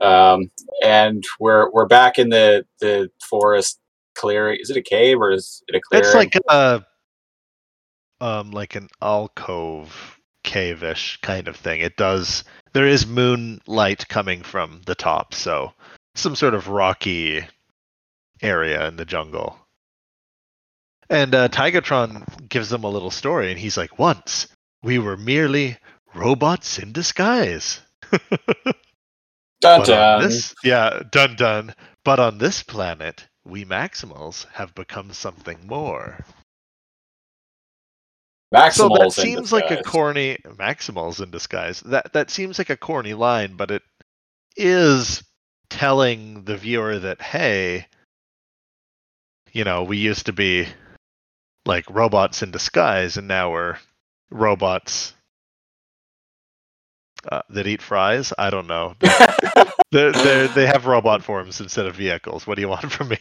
Um, and we're we're back in the the forest clearing. Is it a cave or is it a clearing? It's like a um like an alcove cave-ish kind of thing. It does there is moonlight coming from the top, so some sort of rocky area in the jungle. And uh, Tigatron gives them a little story, and he's like, "Once we were merely robots in disguise." Dun, dun. this, yeah, dun dun. But on this planet, we Maximals have become something more. Maximals So that in seems like a corny Maximals in disguise. That that seems like a corny line, but it is telling the viewer that hey, you know, we used to be like robots in disguise, and now we're robots uh, that eat fries. I don't know. [laughs] They're, they're, they have robot forms instead of vehicles. What do you want from me?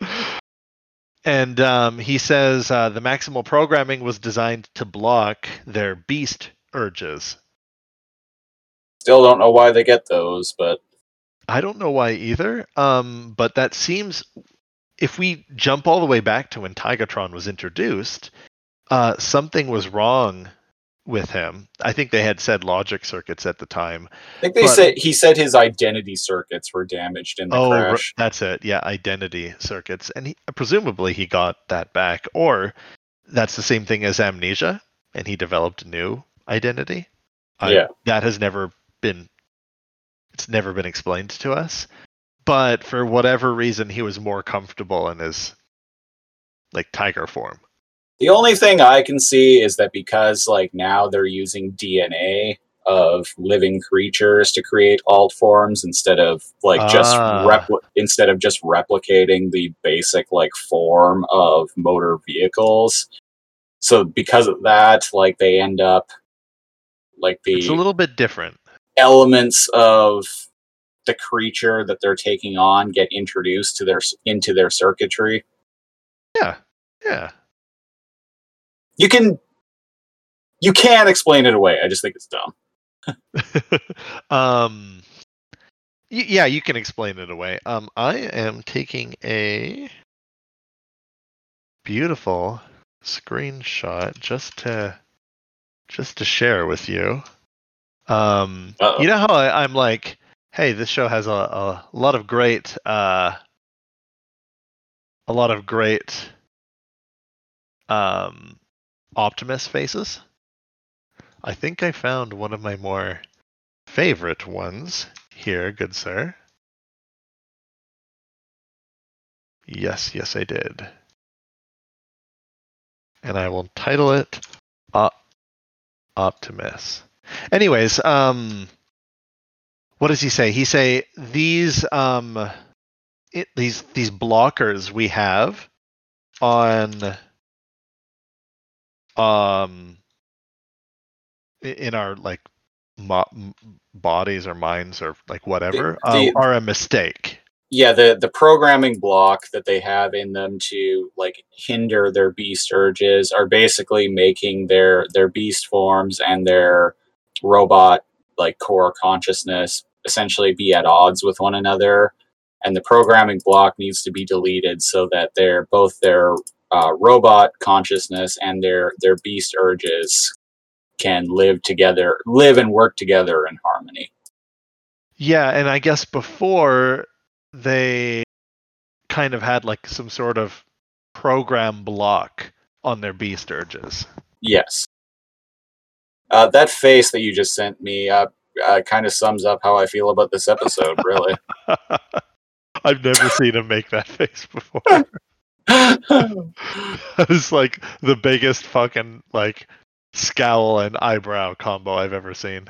[laughs] and um, he says uh, the maximal programming was designed to block their beast urges. Still don't know why they get those, but I don't know why either. Um, but that seems, if we jump all the way back to when Tigatron was introduced, uh, something was wrong with him. I think they had said logic circuits at the time. I think they But- said he said his identity circuits were damaged in the oh, crash. that's it. Yeah, identity circuits, and he, presumably he got that back, or that's the same thing as amnesia, and he developed a new identity. I- Yeah. that has never been. It's never been explained to us, but for whatever reason, he was more comfortable in his like tiger form. The only thing I can see is that because like now they're using DNA of living creatures to create alt forms instead of like just Ah. repli- instead of just replicating the basic like form of motor vehicles. So because of that, like they end up like the It's a little bit different. elements of the creature that they're taking on get introduced to their into their circuitry. Yeah, yeah. You can you can explain it away. I just think it's dumb. [laughs] um y- yeah you can explain it away um i am taking a beautiful screenshot just to just to share with you um Uh-oh. you know how I, i'm like hey this show has a, a lot of great uh a lot of great um optimus faces i think i found one of my more favorite ones here, good sir. Yes, yes, I did. And I will title it Op- Optimus. Anyways, um, what does he say? He say these um, it, these these blockers we have on um in our like mo- bodies or minds or like whatever The- the- are a mistake. yeah the the programming block that they have in them to like hinder their beast urges are basically making their their beast forms and their robot like core consciousness essentially be at odds with one another and the programming block needs to be deleted so that their both their uh, robot consciousness and their their beast urges can live together live and work together in harmony Yeah, and I guess before they kind of had like some sort of program block on their beast urges. Yes. Uh, that face that you just sent me uh, uh, kind of sums up how I feel about this episode, really. [laughs] I've never seen him make that face before. [laughs] [laughs] it's like the biggest fucking like scowl and eyebrow combo I've ever seen.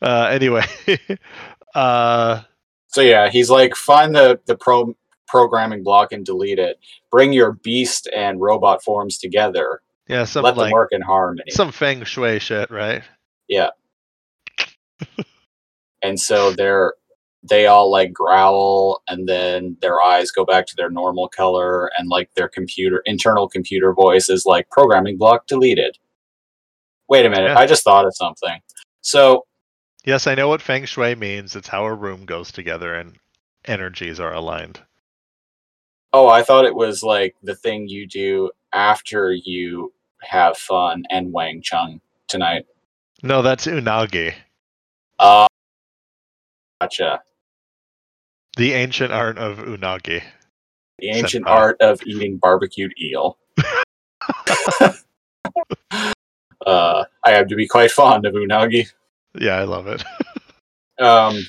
Uh, anyway, [laughs] uh, So yeah, he's like, find the the pro programming block and delete it. Bring your beast and robot forms together. yeah, some Let them work in harmony. some feng shui shit, right? Yeah. [laughs] and so they're they all like growl and then their eyes go back to their normal color and like their computer internal computer voice is like programming block deleted wait a minute Yeah. i just thought of something so Yes, I know what feng shui means. It's how a room goes together and energies are aligned. oh i thought it was like the thing you do after you have fun and wang chung tonight No, that's unagi, uh gotcha the ancient art of unagi. the ancient Senpai. art of eating barbecued eel [laughs] uh i have to be quite fond of unagi Yeah, I love it. [laughs] Um,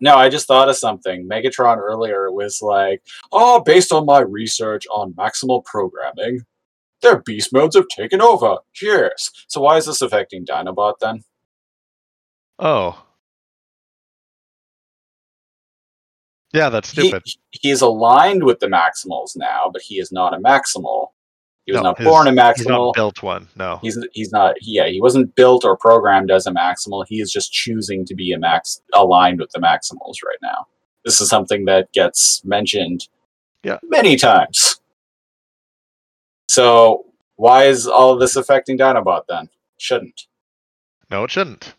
no, I just thought of something. Megatron earlier was like, "Oh, based on my research on maximal programming, their beast modes have taken over. Cheers." So why is this affecting Dinobot then? Oh. Yeah, that's stupid. he is aligned with the Maximals now, but he is not a Maximal. He was No, not his- born a He's Maximal. not built one. No. He's he's not. Yeah, he wasn't built or programmed as a Maximal. He is just choosing to be a Max aligned with the Maximals right now. This is something that gets mentioned, Yeah. many times. So why is all of this affecting Dinobot then? Shouldn't. No, it shouldn't.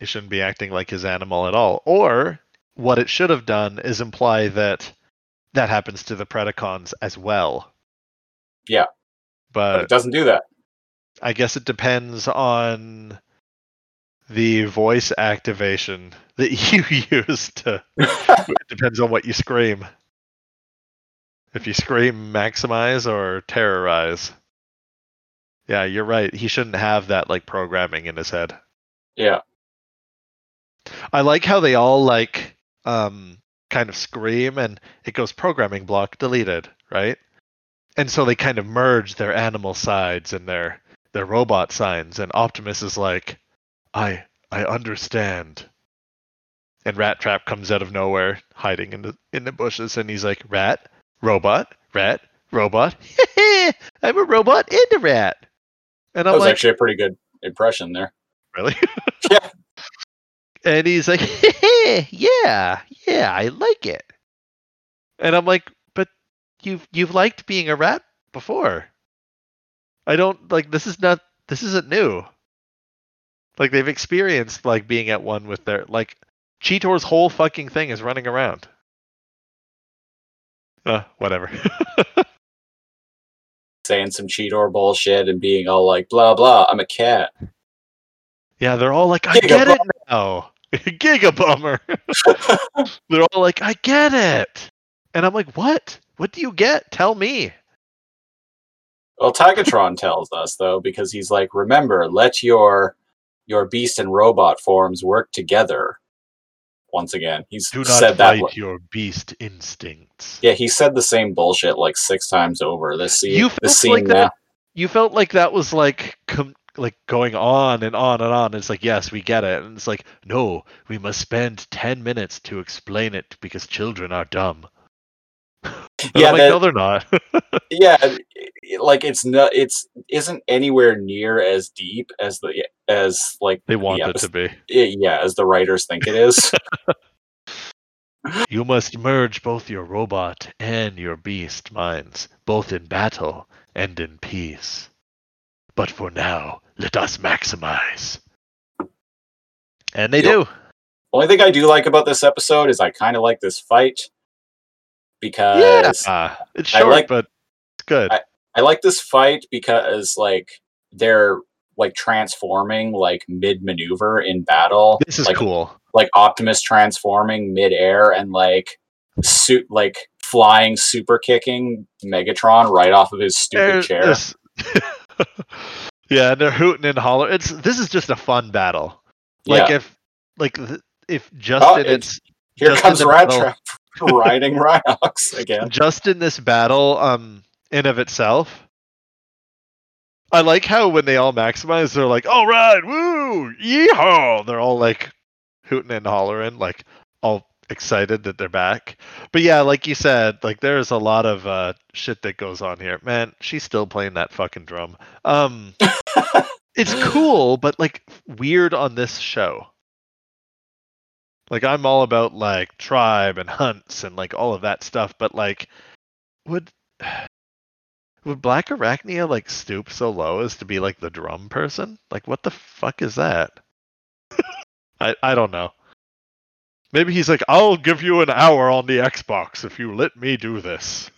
He shouldn't be acting like his animal at all. Or what it should have done is imply that that happens to the Predacons as well. Yeah. But But it doesn't do that. I guess it depends on the voice activation that [laughs] you use to [laughs] it depends on what you scream. If you scream maximize or terrorize. Yeah, you're right. He shouldn't have that like programming in his head. yeah. I like how they all like um kind of scream and it goes programming block deleted, right? And so they kind of merge their animal sides and their their robot signs and Optimus is like I I understand. And Rat Trap comes out of nowhere hiding in the in the bushes and he's like rat, robot, rat, robot. [laughs] I'm a robot and a rat. And I'm was like actually a pretty good impression there. Really? [laughs] Yeah. And he's like, [laughs] yeah, yeah, I like it. And I'm like, but you've you've liked being a rat before. I don't like this is not this isn't new. Like they've experienced like being at one with their like Cheetor's whole fucking thing is running around. Uh, whatever. [laughs] Saying some Cheetor bullshit and being all like, blah, blah, I'm a cat. yeah, they're all like, I get it now. Oh, [laughs] Giga bummer. [laughs] They're all like, I get it. And I'm like, what? What do you get? Tell me. Well, Tigatron tells us though, because he's like, remember, let your your beast and robot forms work together. Once again, he's Do not said that. fight your beast instincts. Yeah, he said the same bullshit like six times over. This scene, You this felt scene like now. that- You felt like that was like com- like going on and on and on. It's like, yes, we get it. And it's like, no, we must spend 10 minutes to explain it because children are dumb. [laughs] Yeah, I'm like, that- no, they're not. [laughs] Yeah, like it's not. It's isn't anywhere near as deep as the as like they want yeah, it to be. yeah as the writers think it is. [laughs] You must merge both your robot and your beast minds, both in battle and in peace. But for now, let us maximize. And they Yep. do. Only thing I do like about this episode is I kind of like this fight because Yeah. It's I short, like- but it's good. I like this fight because like they're like transforming like mid maneuver in battle. this is like, cool. Like Optimus transforming mid air and like suit like flying super kicking Megatron right off of his stupid There- chair. [laughs] yeah, and they're hooting and hollering. It's this is just a fun battle. Like Yeah. if like if just Oh, in it's- its Here just in comes the Rat battle- Trap. [laughs] riding Rhinox again. just in this battle, um, in of itself. I like how when they all maximize, they're like, "All right, woo, yeehaw!" They're all like hooting and hollering, like all excited that they're back. But yeah, like you said, like there's a lot of uh, shit that goes on here. Man, she's still playing that fucking drum. Um, [laughs] it's cool, but like weird on this show. Like I'm all about like tribe and hunts and like all of that stuff, but like would [sighs] would Blackarachnia like stoop so low as to be like the drum person? Like what the fuck is that? [laughs] I I don't know. Maybe he's like, I'll give you an hour on the Xbox if you let me do this.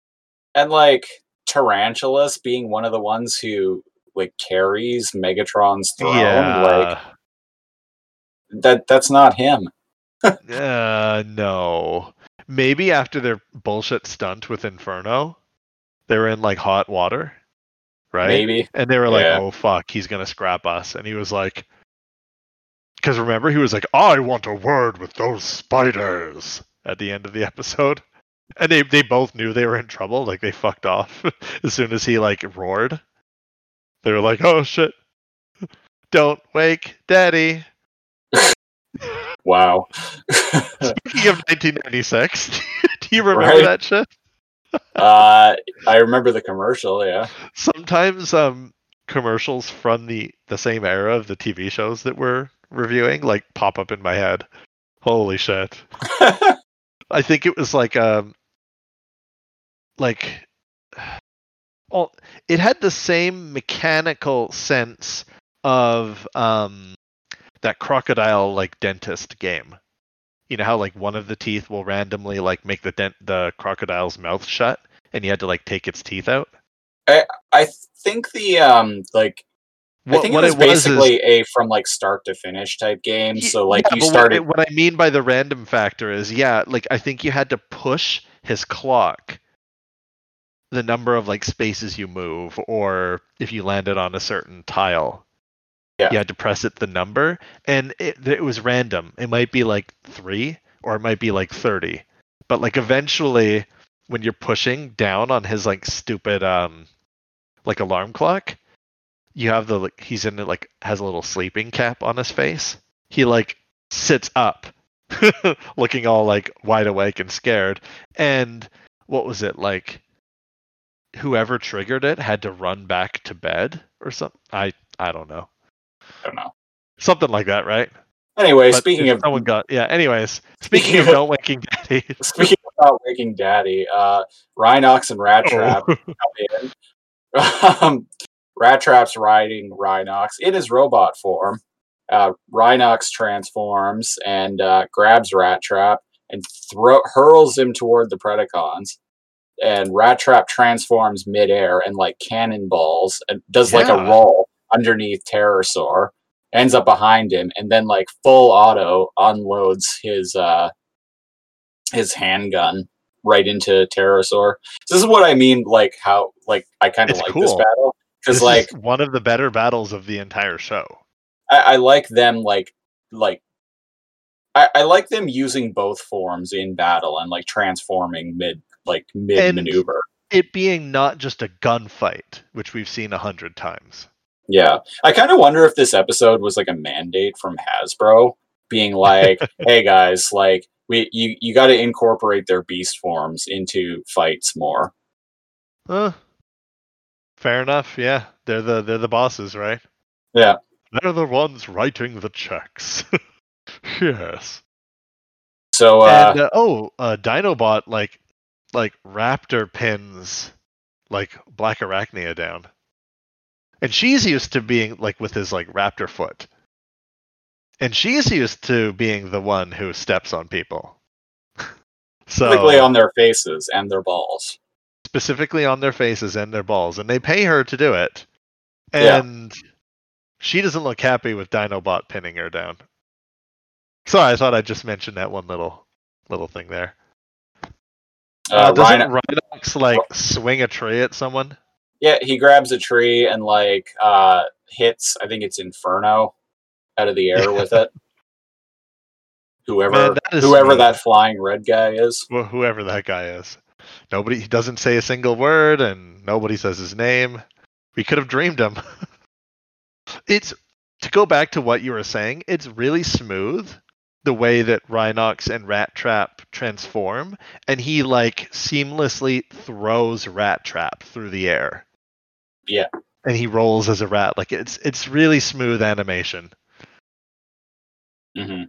[laughs] and like Tarantulas being one of the ones who like carries Megatron's throne, like that that's not him. [laughs] uh no. Maybe after their bullshit stunt with Inferno, they were in like hot water. Right? Maybe. And they were like, Yeah. "Oh fuck, he's gonna scrap us." And he was like, "Because remember, he was like, I want a word with those spiders." At the end of the episode, and they they both knew they were in trouble. Like they fucked off [laughs] as soon as he like roared. They were like, "Oh shit, don't wake daddy." [laughs] Wow. Speaking of 1996, [laughs] do you remember Right. that shit? uh I remember the commercial, yeah. Sometimes um commercials from the the same era of the TV shows that we're reviewing like pop up in my head. Holy shit. [laughs] I think it was like um like [sighs] well it had the same mechanical sense of um that crocodile like dentist game. You know how like one of the teeth will randomly like make the dent the crocodile's mouth shut and you had to like take its teeth out? I I think the um like I think what it was is- basically a from like start to finish type game. So like yeah, you but what I- started What, I mean by the random factor is, yeah, like I think you had to push his clock, the number of like spaces you move, or if you landed on a certain tile, Yeah. you had to press it the number, and it it was random. It might be like three, or it might be like thirty, but like eventually, when you're pushing down on his like stupid um, like alarm clock, you have the like he's in it like has a little sleeping cap on his face. He like sits up, [laughs] looking all like wide awake and scared. And what was it like? Whoever triggered it had to run back to bed or something. I I don't know, I don't know. something like that, right? Anyway, But speaking of someone got yeah. Anyways, [laughs] speaking of of- don't waking daddy. [laughs] speaking about Waking Daddy, uh Rhinox and Rat Trap Oh. come in. Um, Rat Trap's riding Rhinox in his robot form. Uh, Rhinox transforms and uh, grabs Rat Trap and throw hurls him toward the Predacons. And Rat Trap transforms midair and like cannonballs and does like a roll underneath Terrorsaur, ends up behind him, and then like full auto unloads his uh his handgun right into Terrorsaur. So this is what I mean, like how like I kind of like this battle because like one of the better battles of the entire show. I, I like them like like I, I like them using both forms in battle and like transforming mid like mid maneuver. It being not just a gunfight, which we've seen a hundred times. Yeah, I kind of wonder if this episode was like a mandate from Hasbro, being like, [laughs] "Hey guys, like we you you got to incorporate their beast forms into fights more." Uh, fair enough. Yeah, they're the they're the bosses, right? Yeah. They're the ones writing the checks. [laughs] yes. So uh, and uh, oh, uh, Dinobot like like raptor pins like Blackarachnia down, and she's used to being like with his like raptor foot, and she's used to being the one who steps on people. [laughs] so specifically on their faces and their balls. Specifically on their faces and their balls, and they pay her to do it. Yeah. And she doesn't look happy with Dinobot pinning her down. Sorry, I thought I'd just mention that one little little thing there. Uh, Uh, doesn't Rhino- Rhinox like swing a tree at someone? yeah, he grabs a tree and like uh, hits. I think it's Inferno out of the air [laughs] with it. whoever Man, that whoever that flying red guy is. Wh- whoever that guy is. Nobody he doesn't say a single word and nobody says his name. We could have dreamed him. [laughs] it's to go back to what you were saying, it's really smooth the way that Rhinox and Rat Trap transform and he like seamlessly throws Rat Trap through the air. Yeah. And he rolls as a rat like it's it's really smooth animation. Mm-hmm.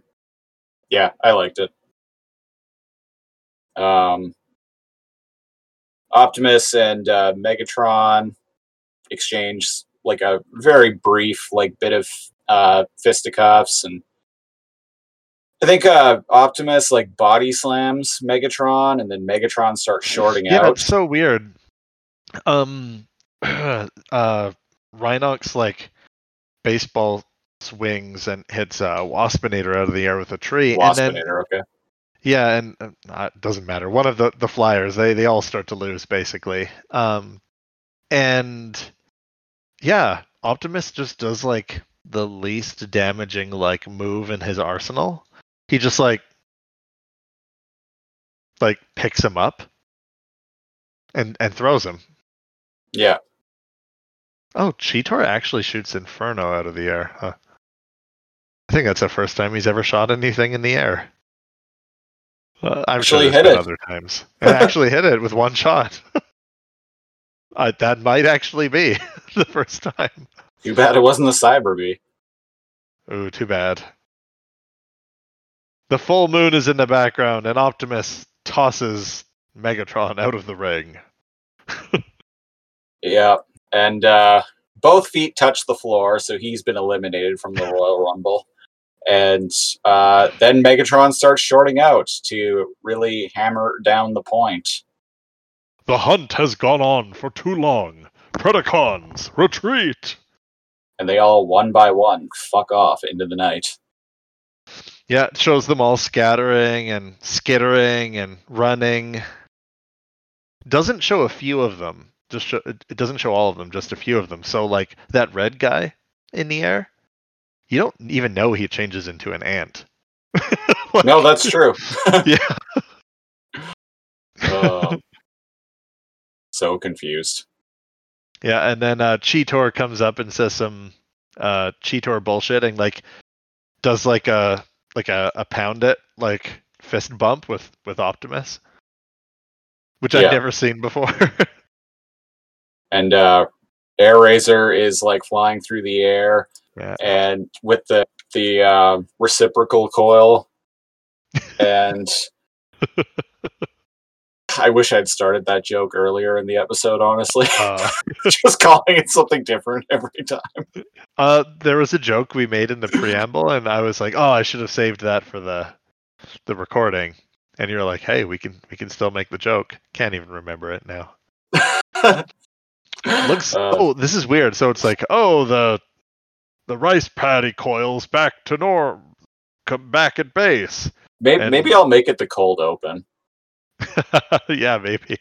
Yeah, I liked it. Um, Optimus and uh, Megatron exchange like a very brief like bit of uh, fisticuffs, and I think uh, Optimus like body slams Megatron, and then Megatron starts shorting Yeah, out. it's so weird. Um, [clears throat] uh, Rhinox like baseball swings and hits uh, Waspinator out of the air with a tree, and then Waspinator, okay. Yeah, and uh, uh, it doesn't matter. One of the the flyers, they they all start to lose basically. Um, and yeah, Optimus just does like the least damaging like move in his arsenal. He just like like picks him up and and throws him. Yeah, Oh, Cheetor actually shoots Inferno out of the air. Huh. I think that's the first time he's ever shot anything in the air. Uh, I'm Actually sure hit it. other times. It actually hit it with one shot. [laughs] uh, that might actually be [laughs] the first time. too bad it wasn't the Cyber Bee. Ooh, too bad. The full moon is in the background, and Optimus tosses Megatron out of the ring. [laughs] Yeah, and uh, both feet touch the floor, so he's been eliminated from the Royal Rumble. And uh, then Megatron starts shorting out to really hammer down the point. The hunt has gone on for too long. Predacons, retreat! And they all, one by one, fuck off into the night. Yeah, it shows them all scattering and skittering and running. Doesn't show a few of them. Just show, it it doesn't show all of them, just a few of them. So like that red guy in the air, you don't even know he changes into an ant. [laughs] Like, No, that's true. [laughs] yeah. Oh. [laughs] so confused. Yeah, and then uh Cheetor comes up and says some uh Cheetor bullshit and like does like a like a, a pound it like fist bump with with Optimus. Which Yeah. I've never seen before. And uh, Airazor is like flying through the air, Yeah. and with the the uh, reciprocal coil, [laughs] and I wish I'd started that joke earlier in the episode. Honestly, uh, [laughs] just calling it something different every time. uh there was a joke we made in the preamble and I was like, "Oh, I should have saved that for the the recording." And you're like, "Hey, we can we can still make the joke." Can't even remember it now. [laughs] Looks Uh, Oh, this is weird. So it's like, "Oh, the the rice paddy coils back to norm come back at base." maybe and- maybe I'll make it the cold open. [laughs] yeah, maybe.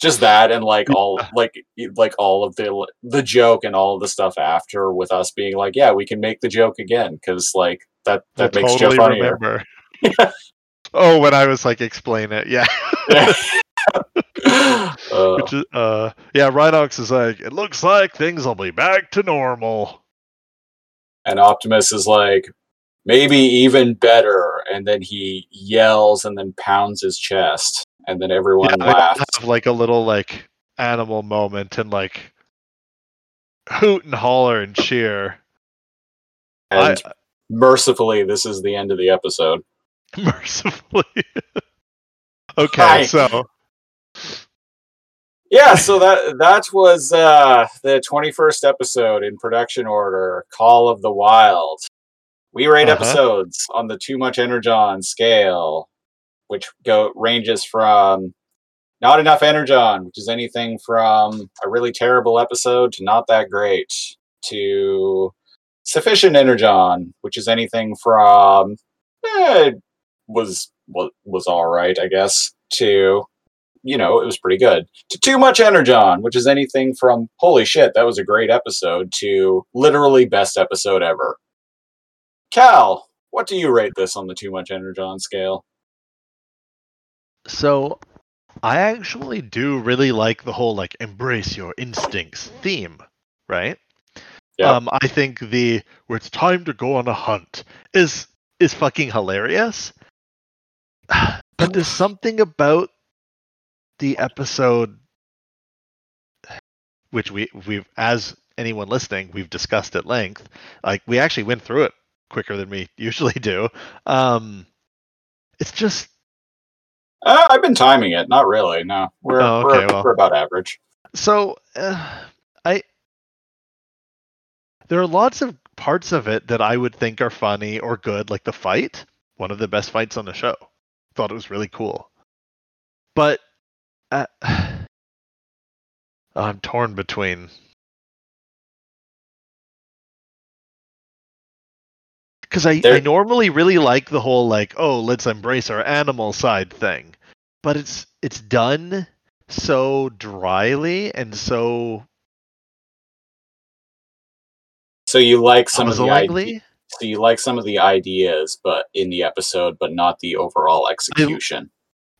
Just that, and like all like like all of the the joke and all of the stuff after, with us being like, yeah, we can make the joke again because like that that We'll makes totally you funnier. remember. [laughs] oh, when I was like explain it. Yeah. Uh, [laughs] Which is, uh, yeah, Rhinox is like, it looks like things will be back to normal. And Optimus is like, maybe even better, and then he yells and then pounds his chest, and then everyone yeah, laughs. have like a little like animal moment and like hoot and holler and cheer. And I, mercifully, this is the end of the episode. [laughs] mercifully. [laughs] okay, Hi. so Yeah, so that that was uh, the twenty first episode in production order, Call of the Wild. We rate Uh-huh. episodes on the Too Much Energon scale, which go ranges from not enough Energon, which is anything from a really terrible episode to not that great, to sufficient Energon, which is anything from eh, was was was all right, I guess, to you know, it was pretty good. To too much Energon, which is anything from holy shit, that was a great episode to literally best episode ever. Cal, what do you rate this on the too much energon scale? So I actually do really like the whole like embrace your instincts theme, right? Yeah. Um I think the where it's time to go on a hunt is is fucking hilarious. [sighs] But there's something about the episode which we we've as anyone listening, we've discussed at length. Like we actually went through it quicker than we [laughs] usually do. Um it's just Uh, I've been timing it. Not really. No, we're Oh, we're, well. we're about average. So, uh, I there are lots of parts of it that I would think are funny or good, like the fight, one of the best fights on the show. Thought it was really cool, but uh, [sighs] I'm torn between. Because I, I normally really like the whole like oh let's embrace our animal side thing, but it's it's done so dryly and so So you like some of the ideas. So you like some of the ideas, but in the episode, but not the overall execution.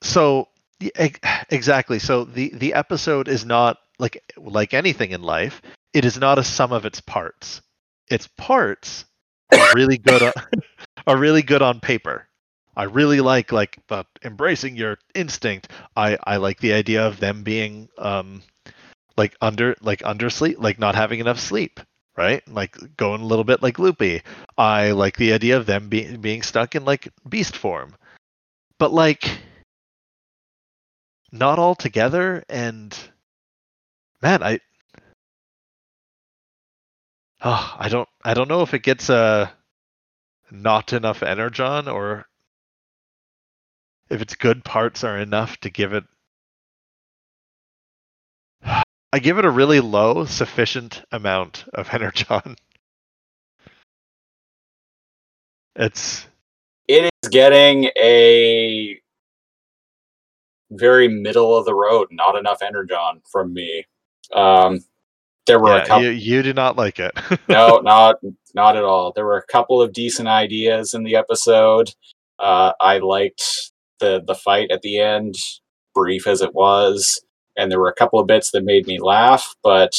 So y- ex- exactly. So the the episode is not like like anything in life. It is not a sum of its parts. Its parts are really good on, [laughs] are really good on paper. I really like like the embracing your instinct. I I like the idea of them being um like under like under sleep like not having enough sleep right like going a little bit like loopy i like the idea of them being being stuck in like beast form but like not all together and man i oh i don't i don't know if it gets a not enough energon or if its good parts are enough to give it [sighs] I give it a really low sufficient amount of [laughs] energon. It's It is getting a very middle of the road, not enough energon from me. Um, there were a couple. you, you do not like it. [laughs] no, not not at all. There were a couple of decent ideas in the episode. Uh, I liked the the fight at the end, brief as it was, and there were a couple of bits that made me laugh. But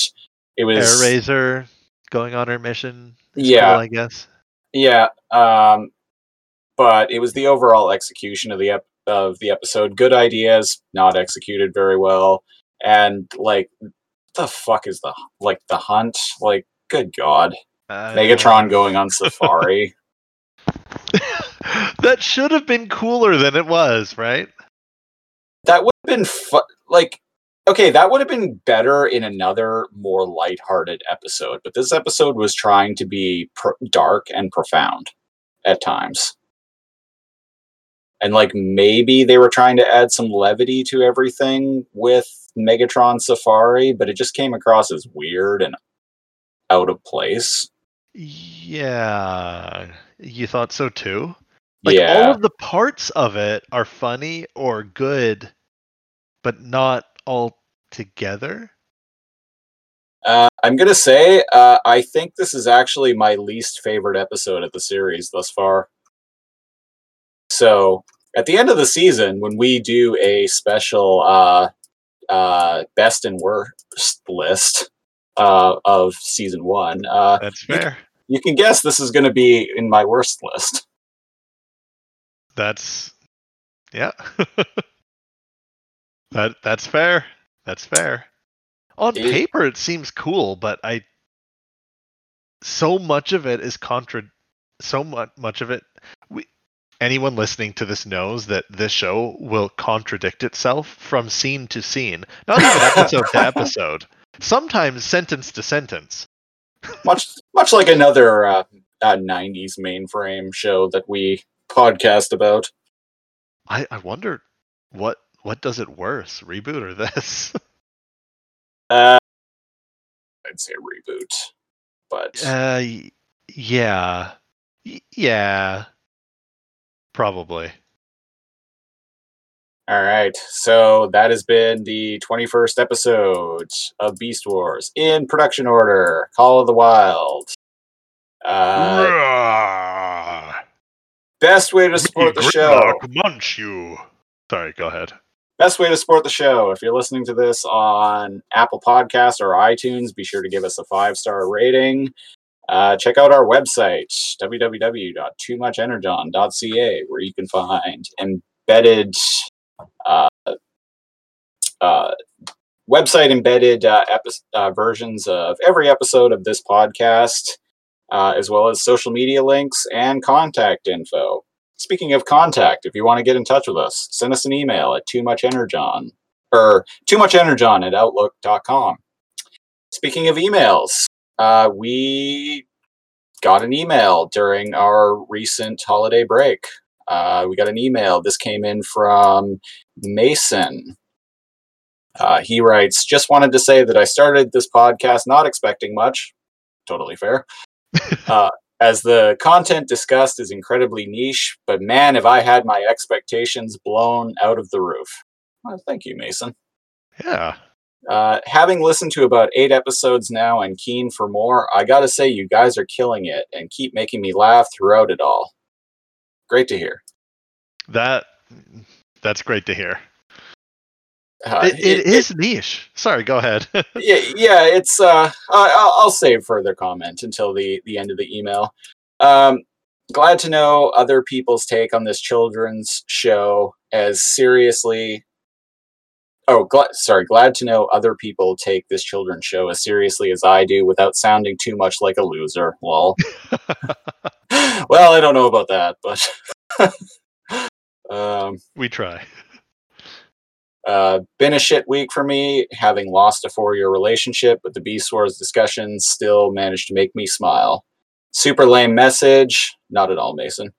it was Air Razor going on her mission. Yeah. I guess. Yeah, um, but it was the overall execution of the ep- of the episode. Good ideas, not executed very well, and like the fuck is the like the hunt? Like, good god, Uh, Megatron going on safari. [laughs] [laughs] that should have been cooler than it was, right? that would have been fu- like okay that would have been better in another more lighthearted episode but this episode was trying to be pr- dark and profound at times and like maybe they were trying to add some levity to everything with megatron safari but it just came across as weird and out of place Yeah. You thought so too? Like yeah all of the parts of it are funny or good, but not all together. Uh, I'm gonna say uh, I think this is actually my least favorite episode of the series thus far. So at the end of the season, when we do a special uh, uh, best and worst list uh, of season one, uh, That's fair. you can guess this is going to be in my worst list. That's yeah. [laughs] that that's fair. That's fair. On It- paper it seems cool, but I so much of it is contra so much much of it anyone listening to this knows that this show will contradict itself from scene to scene. Not even [laughs] episode to episode. Sometimes sentence to sentence. much much like another uh, uh, '90s mainframe show that we podcast about. I, I wonder what what does it worse, ReBoot or this? [laughs] Uh, I'd say ReBoot, but Uh, yeah, Y- yeah, probably. All right. So that has been the 21st episode of Beast Wars in production order Call of the Wild. Uh, Best way to support the show. Munch you. Sorry, go ahead. Best way to support the show. If you're listening to this on Apple Podcasts or iTunes, be sure to give us a five star rating. Uh, check out our website, www.toomuchenergon.ca, where you can find embedded uh, uh, website embedded uh, epi- uh, versions of every episode of this podcast, uh, as well as social media links and contact info. Speaking of contact, if you want to get in touch with us, send us an email at too much energon or too much energon at outlook.com. Speaking of emails, uh, we got an email during our recent holiday break. Uh, we got an email. This came in from Mason. Uh, he writes, just wanted to say that I started this podcast not expecting much. Totally fair. [laughs] uh, as the content discussed is incredibly niche, but man, have I had my expectations blown out of the roof. Well, thank you, Mason. Yeah. Uh, having listened to about eight episodes now and keen for more, I gotta say, you guys are killing it and keep making me laugh throughout it all. Great to hear. That that's great to hear. Uh, it, it is niche. Sorry, go ahead. [laughs] yeah, yeah, it's. Uh, I- I'll, I'll save further comment until the the end of the email. Um, glad to know other people's take on this children's show as seriously. Oh, gl- sorry. Glad to know other people take this children's show as seriously as I do, without sounding too much like a loser. Lol. [laughs] [laughs] well, I don't know about that, but [laughs] um, we try. uh, been a shit week for me, having lost a four year relationship, but the Beast Wars discussions still managed to make me smile. Super lame message. Not at all, Mason.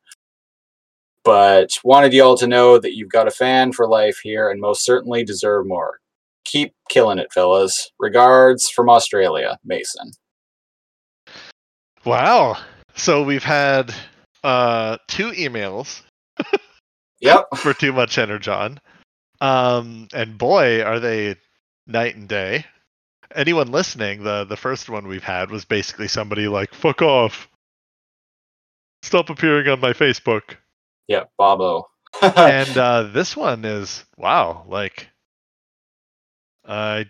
But wanted y'all to know that you've got a fan for life here and most certainly deserve more. Keep killing it, fellas. Regards from Australia, Mason. Wow. So we've had uh two emails Yep. [laughs] for too much energon. Um and boy are they night and day. Anyone listening, the the first one we've had was basically somebody like fuck off. Stop appearing on my Facebook. Yep, Bobo. and uh this one is wow, like I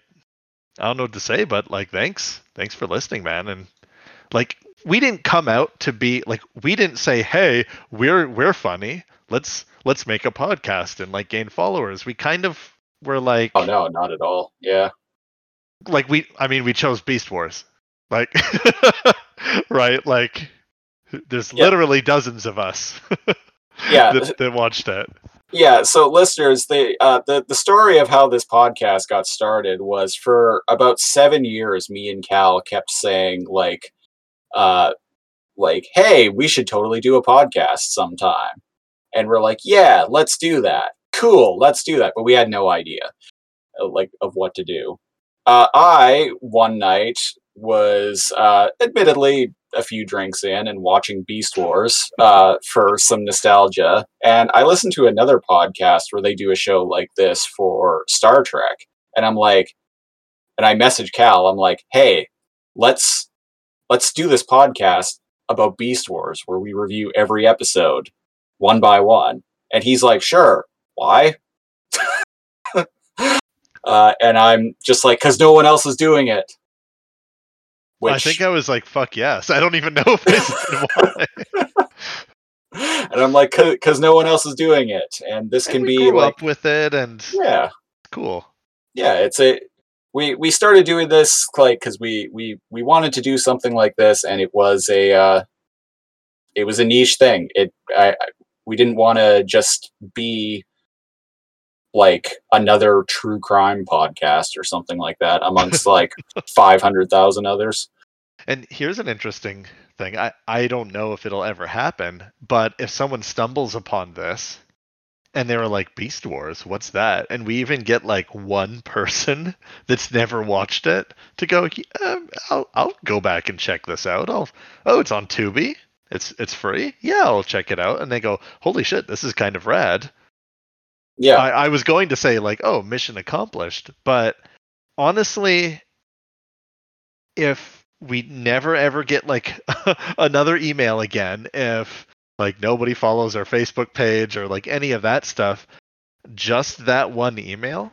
I don't know what to say, but like thanks. Thanks for listening, man. And like we didn't come out to be like we didn't say, "Hey, we're we're funny. Let's let's make a podcast and like gain followers." We kind of were like oh, no, not at all. Yeah. like we I mean, we chose Beast Wars. Like [laughs] right? Like there's Yeah. literally dozens of us [laughs] Yeah. [laughs] that, that watched it. Yeah, so listeners, the uh, the the story of how this podcast got started was for about seven years. Me and Cal kept saying like, uh, like, hey, we should totally do a podcast sometime, and we're like, yeah, let's do that. Cool, let's do that. But we had no idea, uh, like, of what to do. Uh, I one night was uh, admittedly a few drinks in and watching Beast Wars uh, for some nostalgia. And I listened to another podcast where they do a show like this for Star Trek. And I'm like, and I message Cal, I'm like, hey, let's let's do this podcast about Beast Wars where we review every episode one by one. And he's like, sure. Why? [laughs] uh, and I'm just like, because no one else is doing it. Which, I think I was like, "Fuck yes." [laughs] I don't even know if I said why. and I'm like, because no one else is doing it, and this And can we be grew like, up with it, and yeah, cool. yeah. It's a we we started doing this like because we we we wanted to do something like this, and it was a uh, it was a niche thing. It I, I we didn't want to just be like another true crime podcast or something like that amongst like [laughs] 500,000 others. And here's an interesting thing. I, I don't know if it'll ever happen, but if someone stumbles upon this and they were like, Beast Wars, what's that? And we even get like one [laughs] person that's never watched it to go, "Yeah, um, I'll, I'll go back and check this out. I'll, oh, it's on Tubi. It's it's free. Yeah, I'll check it out. And they go, holy shit, this is kind of rad. Yeah. I, I was going to say like, oh, mission accomplished, but honestly, if we never ever get like [laughs] another email again, if Like nobody follows our Facebook page or like any of that stuff. Just that one email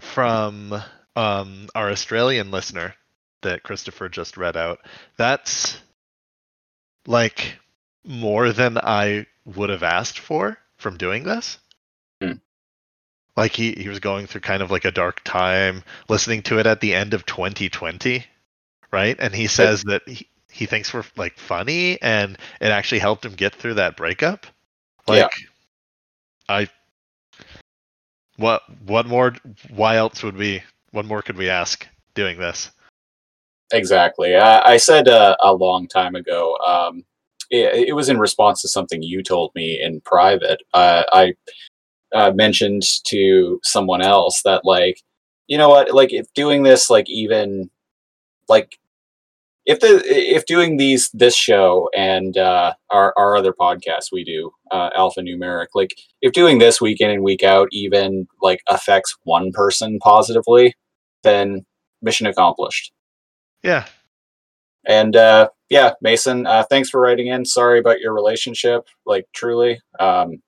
from um, our Australian listener that Christopher just read out. That's like more than I would have asked for from doing this. Hmm. Like he, he was going through kind of like a dark time, listening to it at the end of 2020, right? And he says that he, he thinks we're like funny and it actually helped him get through that breakup. Like Yeah. I what what more why else would we what more could we ask doing this? Exactly. I, I said uh, a long time ago. Um, it, it was in response to something you told me in private. Uh, I uh, mentioned to someone else that, like, you know what? Like, if doing this, like, even like if the if doing these this show and uh, our our other podcast we do uh, Alpha Numeric, like, if doing this week in and week out even like affects one person positively, then mission accomplished. Yeah. And uh, yeah, Mason, uh, thanks for writing in. Sorry about your relationship. Like truly, um,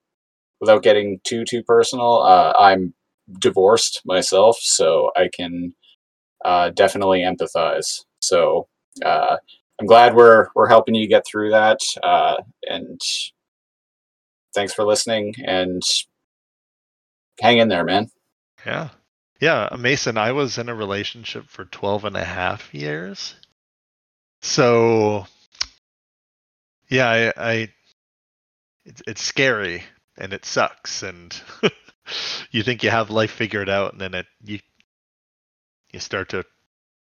without getting too too personal, uh, I'm divorced myself, so I can uh, definitely empathize. So uh, I'm glad we're we're helping you get through that. Uh, and thanks for listening. And hang in there, man. Yeah. Yeah, Mason, I was in a relationship for 12 and a half years. So yeah, I, I it's, it's scary and it sucks and [laughs] you think you have life figured out and then it you you start to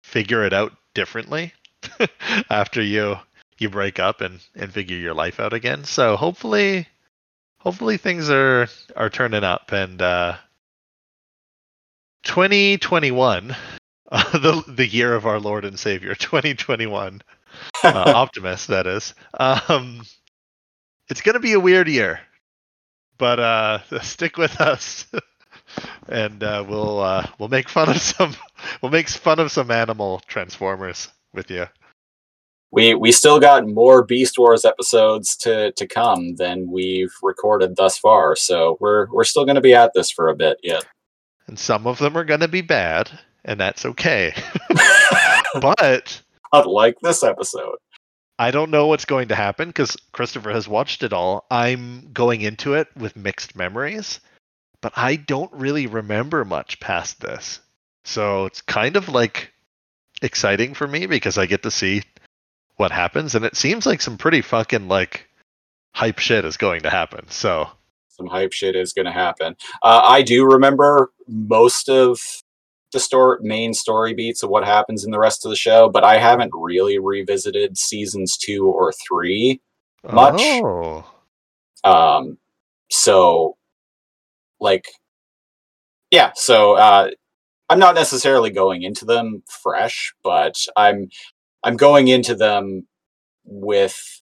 figure it out differently [laughs] after you you break up and and figure your life out again. So hopefully hopefully things are are turning up and uh 2021 uh, [laughs] the the year of our lord and savior [laughs] 2021 uh, [laughs] Optimus that is um it's gonna be a weird year but uh stick with us and uh we'll uh we'll make fun of some we'll make fun of some animal transformers with you we we still got more Beast Wars episodes to to come than we've recorded thus far. So we're we're still going to be at this for a bit yet. and some of them are gonna be bad and that's okay [laughs] [laughs] but Unlike this episode. I don't know what's going to happen because Christopher has watched it all. I'm going into it with mixed memories, but I don't really remember much past this. So it's kind of like exciting for me because I get to see what happens, and it seems like some pretty fucking like hype shit is going to happen. So Some hype shit is going to happen. Uh, I do remember most of the story, main story beats of what happens in the rest of the show, but I haven't really revisited seasons two or three. Much. Oh, Um, so, like, yeah. So uh, I'm not necessarily going into them fresh, but I'm I'm going into them with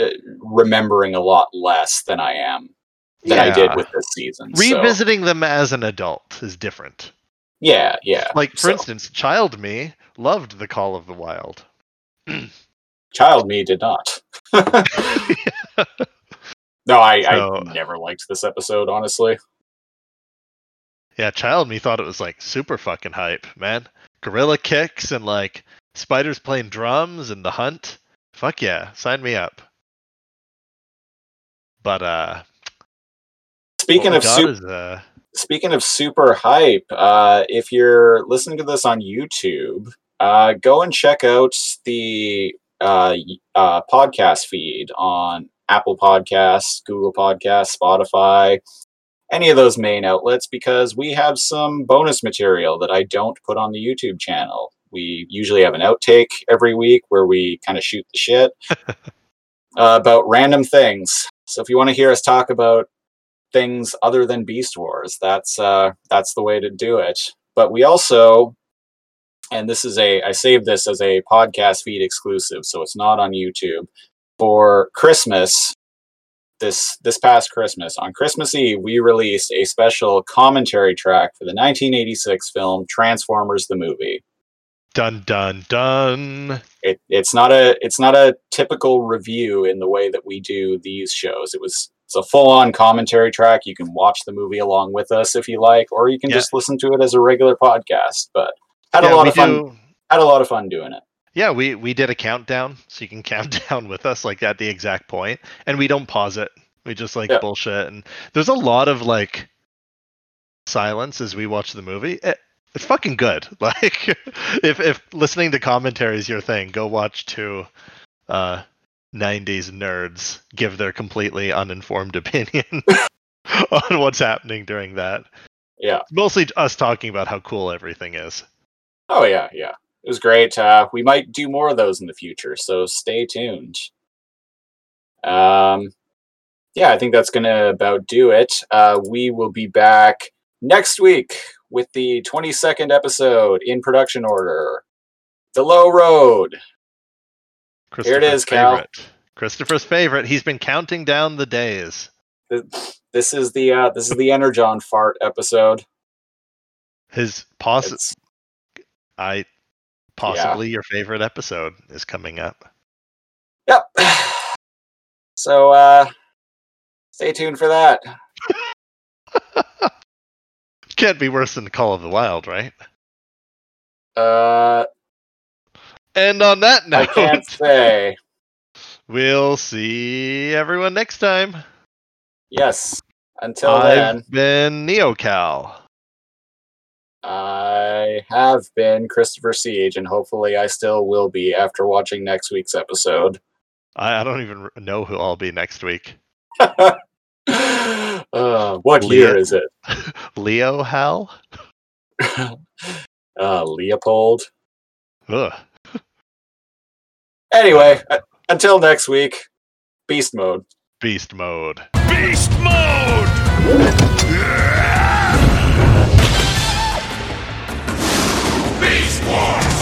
uh, remembering a lot less than I am than I did with this season. so- revisiting them as an adult is different. Yeah, yeah. Like for So, instance, child me loved the Call of the Wild. [clears throat] child me did not. [laughs] No, I, So- I never liked this episode, honestly. Yeah, child me thought it was like super fucking hype, man. Gorilla kicks and like spiders playing drums and the hunt. Fuck yeah, sign me up. But uh Speaking of super. is, uh speaking of super hype, uh, if you're listening to this on YouTube, uh, go and check out the uh, uh, podcast feed on Apple Podcasts, Google Podcasts, Spotify, any of those main outlets, because we have some bonus material that I don't put on the YouTube channel. We usually have an outtake every week where we kind of shoot the shit uh, [laughs] about random things. So if you want to hear us talk about things other than Beast Wars. That's uh, that's the way to do it. But we also, and this is a I saved this as a podcast feed exclusive, so it's not on YouTube. For Christmas, this this past Christmas on Christmas Eve, we released a special commentary track for the 1986 film Transformers the movie. Dun dun dun. It, it's not a it's not a typical review in the way that we do these shows. It was it's a full on commentary track. You can watch the movie along with us if you like, or you can Yeah. just listen to it as a regular podcast. But had a lot of fun. do- Had a lot of fun doing it. Yeah, we we did a countdown, so you can [laughs] count down with us, like at the exact point, and we don't pause it. We just like Yeah. bullshit, and there's a lot of like silence as we watch the movie. It, it's fucking good. [laughs] Like, if if listening to commentary is your thing, go watch two uh, '90s nerds give their completely uninformed opinion [laughs] on what's happening during that. Yeah. It's mostly us talking about how cool everything is. Oh yeah, yeah. It was great. Uh, we might do more of those in the future, so stay tuned. Um, yeah, I think that's gonna about do it. Uh, we will be back next week with the 22nd episode in production order. The Low Road. Here it is, Cal. Christopher's favorite. He's been counting down the days. This is the uh, this is the Energon fart episode. His poss It's, I possibly your favorite episode is coming up. yep. [sighs] So uh, stay tuned for that. [laughs] Can't be worse than Call of the Wild, right? Uh, And on that note, I can't [laughs] say. we'll see everyone next time. Yes. Until then, I've been NeoCal. I have been Christopher Siege, and hopefully I still will be after watching next week's episode. I, I don't even know who I'll be next week. [laughs] uh, what year is it? [laughs] Leo Hal? Uh, Leopold. Ugh. Anyway, until next week, beast mode. Beast mode. Beast mode! Beast mode!